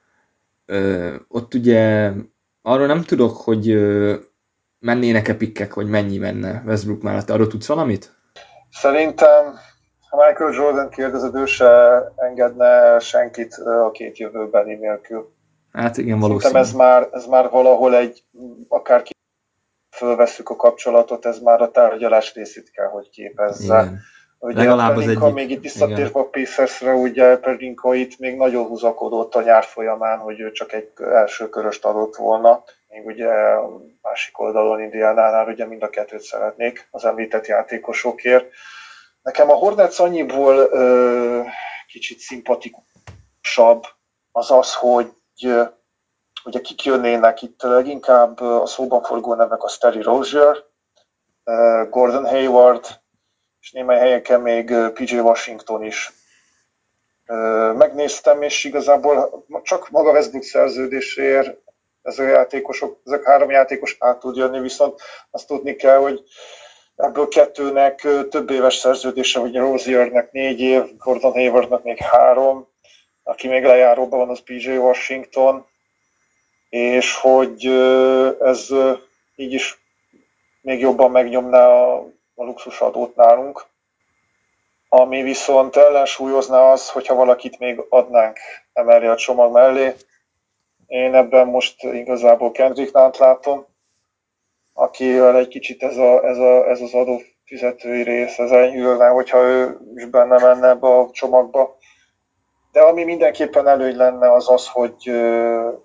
Ott ugye arról nem tudok, hogy mennének-e pikkek, hogy mennyi menne Westbrook mellett. Arról tudsz valamit? Szerintem, ha Michael Jordan kérdezed, ő se engedne senkit a két jövőbeli nélkül. Hát igen, valószínű. Szerintem ez már, ez már valahol egy, akárki fölveszük a kapcsolatot, ez már a tárgyalás részét kell, hogy képezze. Igen. Ugye Legalább az egyik- még itt visszatérve a Pacersre, ugye Pelinka itt még nagyon húzakodott a nyár folyamán, hogy ő csak egy első köröst adott volna. Még ugye a másik oldalon Indiánánál ugye mind a kettőt szeretnék az említett játékosokért. Nekem a Hornets annyiból ö, kicsit szimpatikusabb az az, hogy ugye kik jönnének itt leginkább a szóban forgó nevek a Sterry Rozier, Gordon Hayward, és némely helyeken még PJ Washington is. Megnéztem, és igazából csak maga Westbrook szerződéséért ezek a játékosok, ezek három játékos át tud jönni, viszont azt tudni kell, hogy ebből kettőnek több éves szerződése, hogy Roziernek négy év, Gordon Haywardnak még három, aki még lejáróban van, az PJ Washington, és hogy ez így is még jobban megnyomná a, a luxusadót nálunk. Ami viszont ellensúlyozna az, hogyha valakit még adnánk emellé a csomag mellé. Én ebben most igazából Kendrick Nant látom, akivel egy kicsit ez, a, ez, a, ez az adófizetői rész, ez enyhülne, hogyha ő is benne menne ebbe a csomagba. De ami mindenképpen előny lenne az az, hogy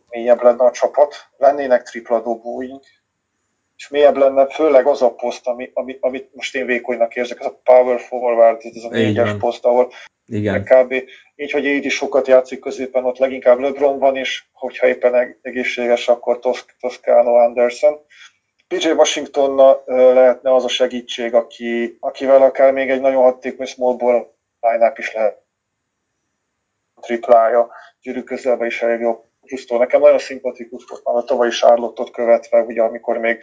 mélyebb lenne a csapat, lennének tripla dobóink, és mélyebb lenne, főleg az a poszt, ami, ami, amit most én vékonynak érzek, ez a power forward, ez a négyes poszt, ahol Igen. kb. Így, hogy így is sokat játszik középen, ott leginkább LeBron van, és hogyha éppen egészséges, akkor Tos- Toscano Anderson. PJ Washington lehetne az a segítség, aki, akivel akár még egy nagyon hatékony small ball line is lehet. Triplája, gyűrű közelben is elég jó Justo. Nekem nagyon szimpatikus volt már a tavalyi Charlotte-ot követve, ugye amikor még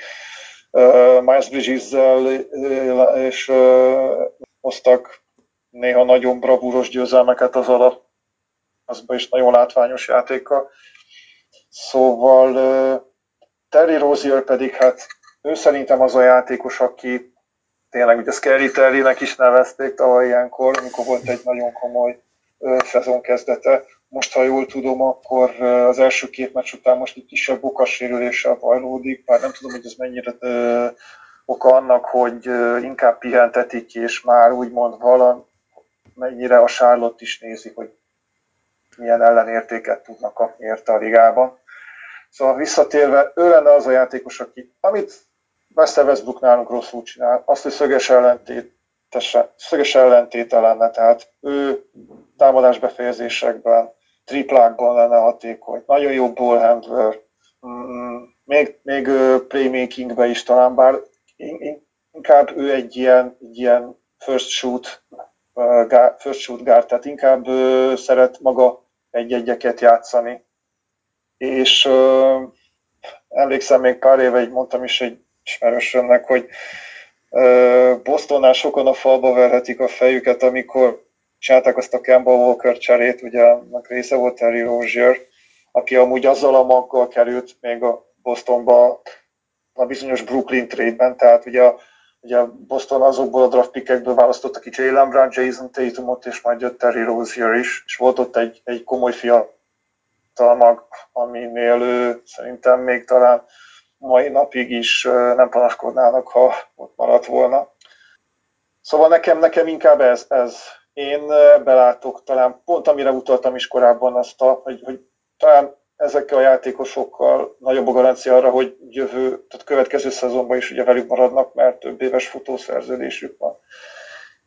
uh, Miles Bridges-zel uh, és uh, hoztak néha nagyon bravúros győzelmeket az alap, azban is nagyon látványos játéka. Szóval uh, Terry Rozier pedig hát ő szerintem az a játékos, aki tényleg ugye Scary Terry-nek is nevezték tavaly ilyenkor, amikor volt egy nagyon komoly szezon kezdete. Most, ha jól tudom, akkor az első két meccs után most egy kisebb bokassérüléssel bajlódik, már nem tudom, hogy ez mennyire oka annak, hogy inkább pihentetik, és már úgymond valam, mennyire a Charlotte is nézi, hogy milyen ellenértéket tudnak kapni érte a ligában. Szóval visszatérve, ő lenne az a játékos, aki, amit Wester Westbrook nálunk rosszul csinál, azt, hogy szöges ellentét szöges ellentéte lenne, tehát ő támadás befejezésekben, triplákban lenne hatékony, nagyon jó ballhandler, mm, még, még playmakingben is talán, bár inkább ő egy ilyen, egy ilyen first shoot, first shoot guard, tehát inkább szeret maga egy-egyeket játszani. És emlékszem, még pár éve így mondtam is egy ismerősömnek, hogy Bostonnál sokan a falba verhetik a fejüket, amikor csinálták azt a Kemba Walker cserét, ugye annak része volt Terry Rozier, aki amúgy azzal a maggal került még a Bostonba a bizonyos Brooklyn trade-ben, tehát ugye a, ugye Boston azokból a draft pickekből választotta ki Jalen Brown, Jason Tatumot, és majd jött Terry Rozier is, és volt ott egy, egy komoly fiatal mag, aminél ő szerintem még talán mai napig is nem panaszkodnának, ha ott maradt volna. Szóval nekem, nekem inkább ez, ez. Én belátok talán pont amire utaltam is korábban azt, a, hogy, hogy talán ezekkel a játékosokkal nagyobb a garancia arra, hogy jövő, tehát következő szezonban is ugye velük maradnak, mert több éves futószerződésük van.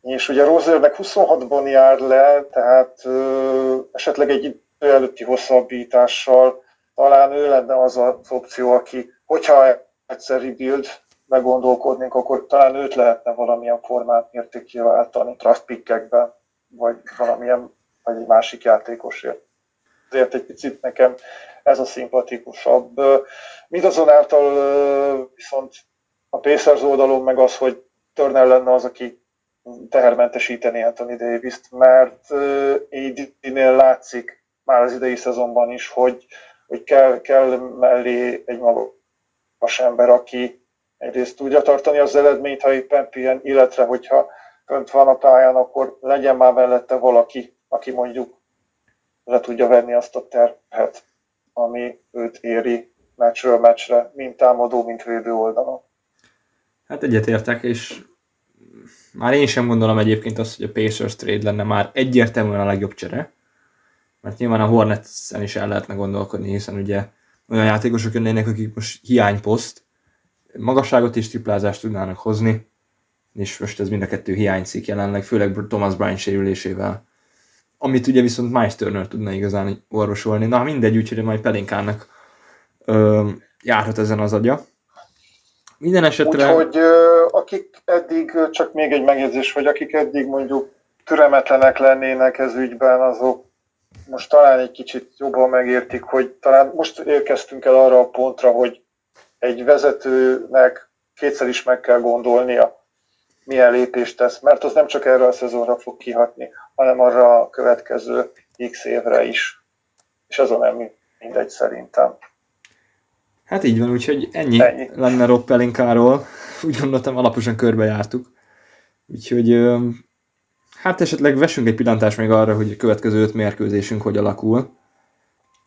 És ugye Rosernek 26-ban jár le, tehát ö, esetleg egy idő előtti hosszabbítással talán ő lenne az az opció, aki hogyha egyszer rebuild meggondolkodnénk, akkor talán őt lehetne valamilyen formát mértékké váltani, draft pickekben, vagy valamilyen, vagy egy másik játékosért. Ezért egy picit nekem ez a szimpatikusabb. Mindazonáltal viszont a Pacers oldalon meg az, hogy Turner lenne az, aki tehermentesíteni Anthony Davis-t, mert AD-nél látszik már az idei szezonban is, hogy, hogy kell, kell mellé egy maga magas ember, aki egyrészt tudja tartani az eredményt, ha éppen pihen, illetve hogyha fönt van a pályán, akkor legyen már mellette valaki, aki mondjuk le tudja venni azt a terhet, ami őt éri meccsről meccsre, mint támadó, mint védő oldalon. Hát egyetértek, és már én sem gondolom egyébként azt, hogy a Pacers trade lenne már egyértelműen a legjobb csere, mert nyilván a Hornets-en is el lehetne gondolkodni, hiszen ugye olyan játékosok jönnének, akik most hiányposzt, magasságot és triplázást tudnának hozni, és most ez mind a kettő hiányzik jelenleg, főleg Thomas Bryan sérülésével. Amit ugye viszont Miles Turner tudna igazán orvosolni. Na mindegy, úgyhogy majd Pelinkának ö, járhat ezen az agya. Minden esetre... Úgyhogy akik eddig, csak még egy megjegyzés, hogy akik eddig mondjuk türemetlenek lennének ez ügyben, azok most talán egy kicsit jobban megértik, hogy talán most érkeztünk el arra a pontra, hogy egy vezetőnek kétszer is meg kell gondolnia, milyen lépést tesz, mert az nem csak erre a szezonra fog kihatni, hanem arra a következő x évre is. És azon nem mindegy szerintem. Hát így van, úgyhogy ennyi, ennyi. lenne Rob Pelinkáról. Úgy gondoltam, alaposan körbejártuk. Úgyhogy Hát esetleg vessünk egy pillantást még arra, hogy a következő öt mérkőzésünk hogy alakul.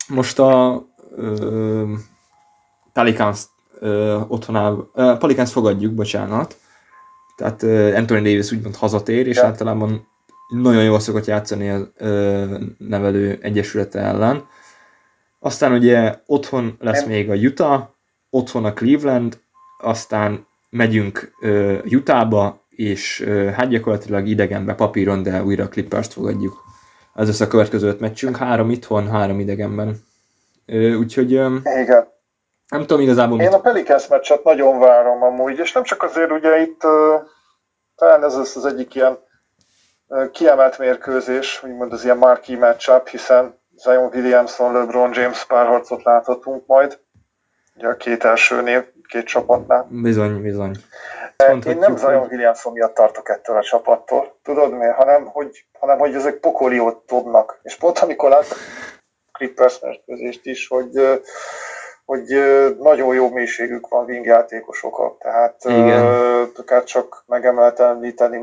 Most a uh, Pelicans uh, Pelicans fogadjuk, bocsánat. Tehát uh, Anthony Davis úgymond hazatér, és ja. általában nagyon jól szokott játszani a uh, nevelő egyesülete ellen. Aztán ugye otthon lesz még a Utah, otthon a Cleveland, aztán megyünk Utahba, és uh, hát gyakorlatilag idegenbe papíron, de újra a Clippers-t fogadjuk. Ez lesz a következő öt meccsünk, három itthon, három idegenben. Úgyhogy um, Igen. Nem tudom igazából... Én a Pelicans meccset nagyon várom amúgy, és nem csak azért, ugye itt uh, talán ez lesz az egyik ilyen uh, kiemelt mérkőzés, úgymond az ilyen marquee matchup, hiszen Zion Williamson, LeBron James párharcot láthatunk majd, ugye a két első név, két csapatnál. Bizony, bizony. Én nem Zion Williamson miatt tartok ettől a csapattól. Tudod miért? Hanem, hogy, hanem, hogy ezek pokoliót dobnak. És pont amikor láttam Clippers mérkőzést is, hogy, hogy nagyon jó mélységük van wingjátékosok. Tehát Igen. akár csak megemelt említeni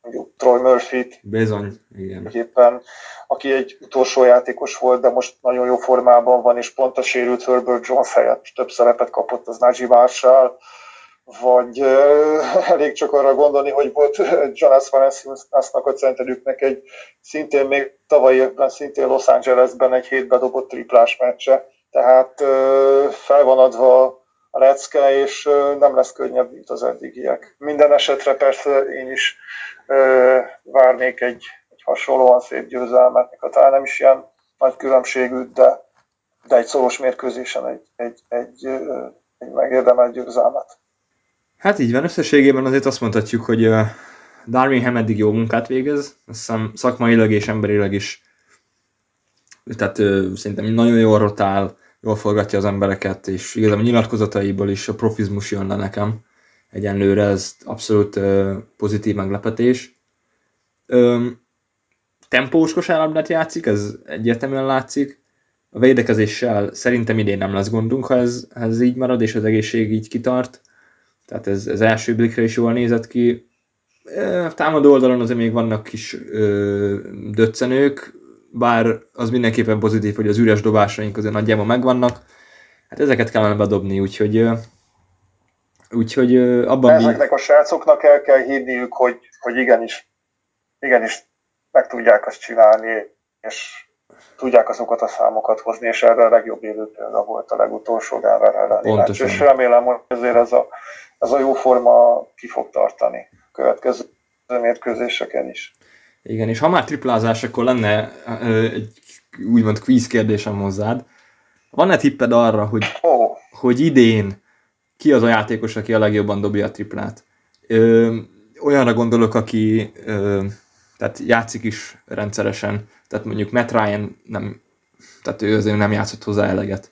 mondjuk Troy Murphy-t, Bizony, igen. éppen, aki egy utolsó játékos volt, de most nagyon jó formában van, és pont a sérült Herbert Jones helyett több szerepet kapott az Najee Marshall, vagy uh, <laughs> elég csak arra gondolni, hogy volt Jonas Valanciunas-nak a centerüknek egy szintén még tavaly évben, szintén Los Angelesben egy hétbe dobott triplás meccse, tehát fel van adva a lecke, és nem lesz könnyebb, mint az eddigiek. Minden esetre persze én is várnék egy, egy hasonlóan szép győzelmet, ha talán nem is ilyen nagy különbségű, de, de egy szoros mérkőzésen egy, egy, egy, egy megérdemelt győzelmet. Hát így van, összességében azért azt mondhatjuk, hogy Darwin eddig jó munkát végez, azt hiszem szakmailag és emberileg is, tehát szerintem nagyon jól rotál, jól forgatja az embereket, és igazából a nyilatkozataiból is a profizmus jön le nekem egyenlőre, ez abszolút uh, pozitív meglepetés. Um, tempós kosárlabdát játszik, ez egyértelműen látszik. A védekezéssel szerintem idén nem lesz gondunk, ha ez, ha ez így marad, és az egészség így kitart. Tehát ez, ez első blikre is jól nézett ki. Támadó oldalon azért még vannak kis ö, döccenők, bár az mindenképpen pozitív, hogy az üres dobásaink azért nagyjából megvannak. Hát ezeket kellene bedobni, úgyhogy úgyhogy abban... Ezeknek a srácoknak el kell hinniük, hogy, hogy igenis, igenis meg tudják azt csinálni, és tudják azokat a számokat hozni, és erre a legjobb élő példa volt a legutolsó Denver elleni És remélem, hogy ezért ez a, ez a jó forma ki fog tartani a következő mérkőzéseken is. Igen, és ha már triplázás, akkor lenne egy úgymond quiz kérdésem hozzád. Van-e tipped arra, hogy, oh. hogy idén ki az a játékos, aki a legjobban dobja a triplát? Ö, olyanra gondolok, aki ö, tehát játszik is rendszeresen, tehát mondjuk Matt Ryan nem, tehát ő azért nem játszott hozzá eleget.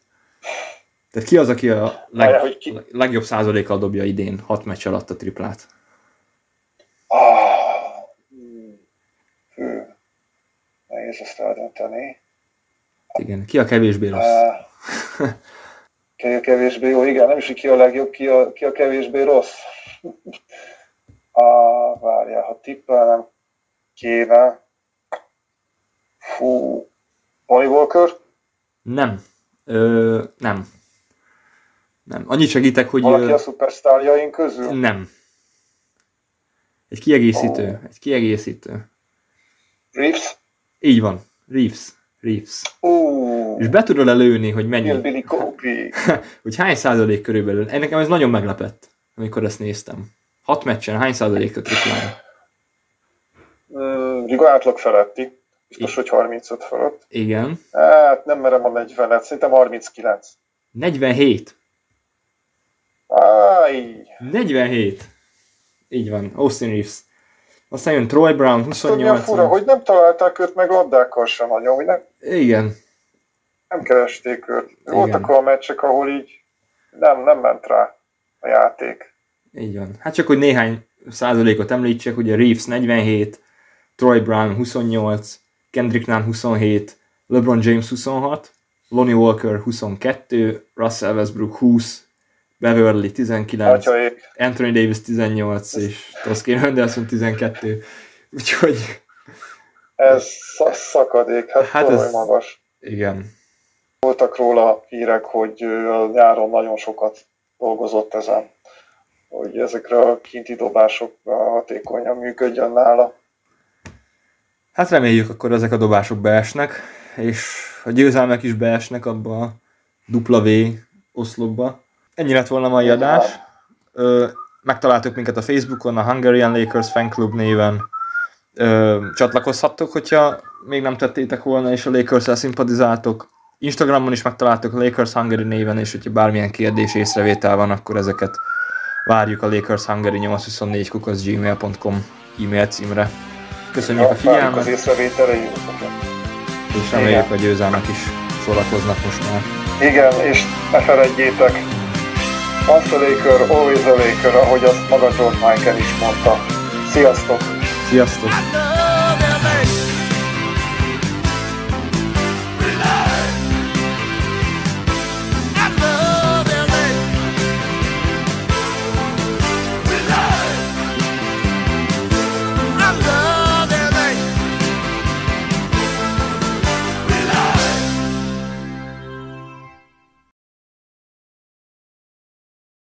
Tehát ki az, aki a leg, ki... legjobb százalékkal dobja idén, hat meccs alatt a triplát? Ah, nehéz ezt eldönteni. Igen, ki a kevésbé rossz? Ki a kevésbé jó, igen, nem is, hogy ki a legjobb, ki a, ki a kevésbé rossz. ah, várjál, ha tippelnem kéne, fú, Molly Walker? Nem. Ö, nem. Nem. Annyit segítek, hogy... Valaki a szupersztárjaink közül? Nem. Egy kiegészítő. Oh. Egy kiegészítő. Reeves? Így van. Reeves. Reeves. Oh. És be tudod előni, hogy mennyi... Billy Copey. <laughs> hogy hány százalék körülbelül. Nekem ez nagyon meglepett, amikor ezt néztem. Hat meccsen hány százalék a triplája? Uh, Riga átlag feletti. Biztos, hogy 35 fölött. Igen. Hát nem merem a 40-et, szerintem 39. 47. Áj. 47. Így van, Austin Reeves. Aztán jön Troy Brown, 28. Tudod, fura, hogy nem találták őt meg labdákkal sem nagyon, hogy nem, Igen. nem keresték őt. Igen. Voltak olyan meccsek, ahol így nem, nem ment rá a játék. Így van. Hát csak, hogy néhány százalékot említsek, ugye Reeves 47, Troy Brown 28, Kendrick Nunn 27, LeBron James 26, Lonnie Walker 22, Russell Westbrook 20, Beverly 19, Atyaik. Anthony Davis 18, és Toskin Henderson 12. Úgyhogy... Ez szakadék, hát, hát ez, magas. Igen. Voltak róla hírek, hogy a nyáron nagyon sokat dolgozott ezen, hogy ezekre a kinti dobások hatékonyan működjön nála. Hát reméljük akkor ezek a dobások beesnek, és a győzelmek is beesnek abba a W oszlopba. Ennyi lett volna a mai adás. Ö, megtaláltok minket a Facebookon, a Hungarian Lakers Fan Club néven. Ö, csatlakozhattok, hogyha még nem tettétek volna, és a lakers szimpatizáltok. Instagramon is megtaláltok a Lakers Hungary néven, és hogyha bármilyen kérdés, észrevétel van, akkor ezeket várjuk a Lakers Hungary 824 gmail.com e-mail címre. Köszönjük a figyelmet! az észrevételei. És reméljük, hogy győzelmek is szórakoznak most már. Igen, és ne feledjétek, once a Laker, always a Laker, ahogy azt maga George Michael is mondta. Sziasztok! Sziasztok!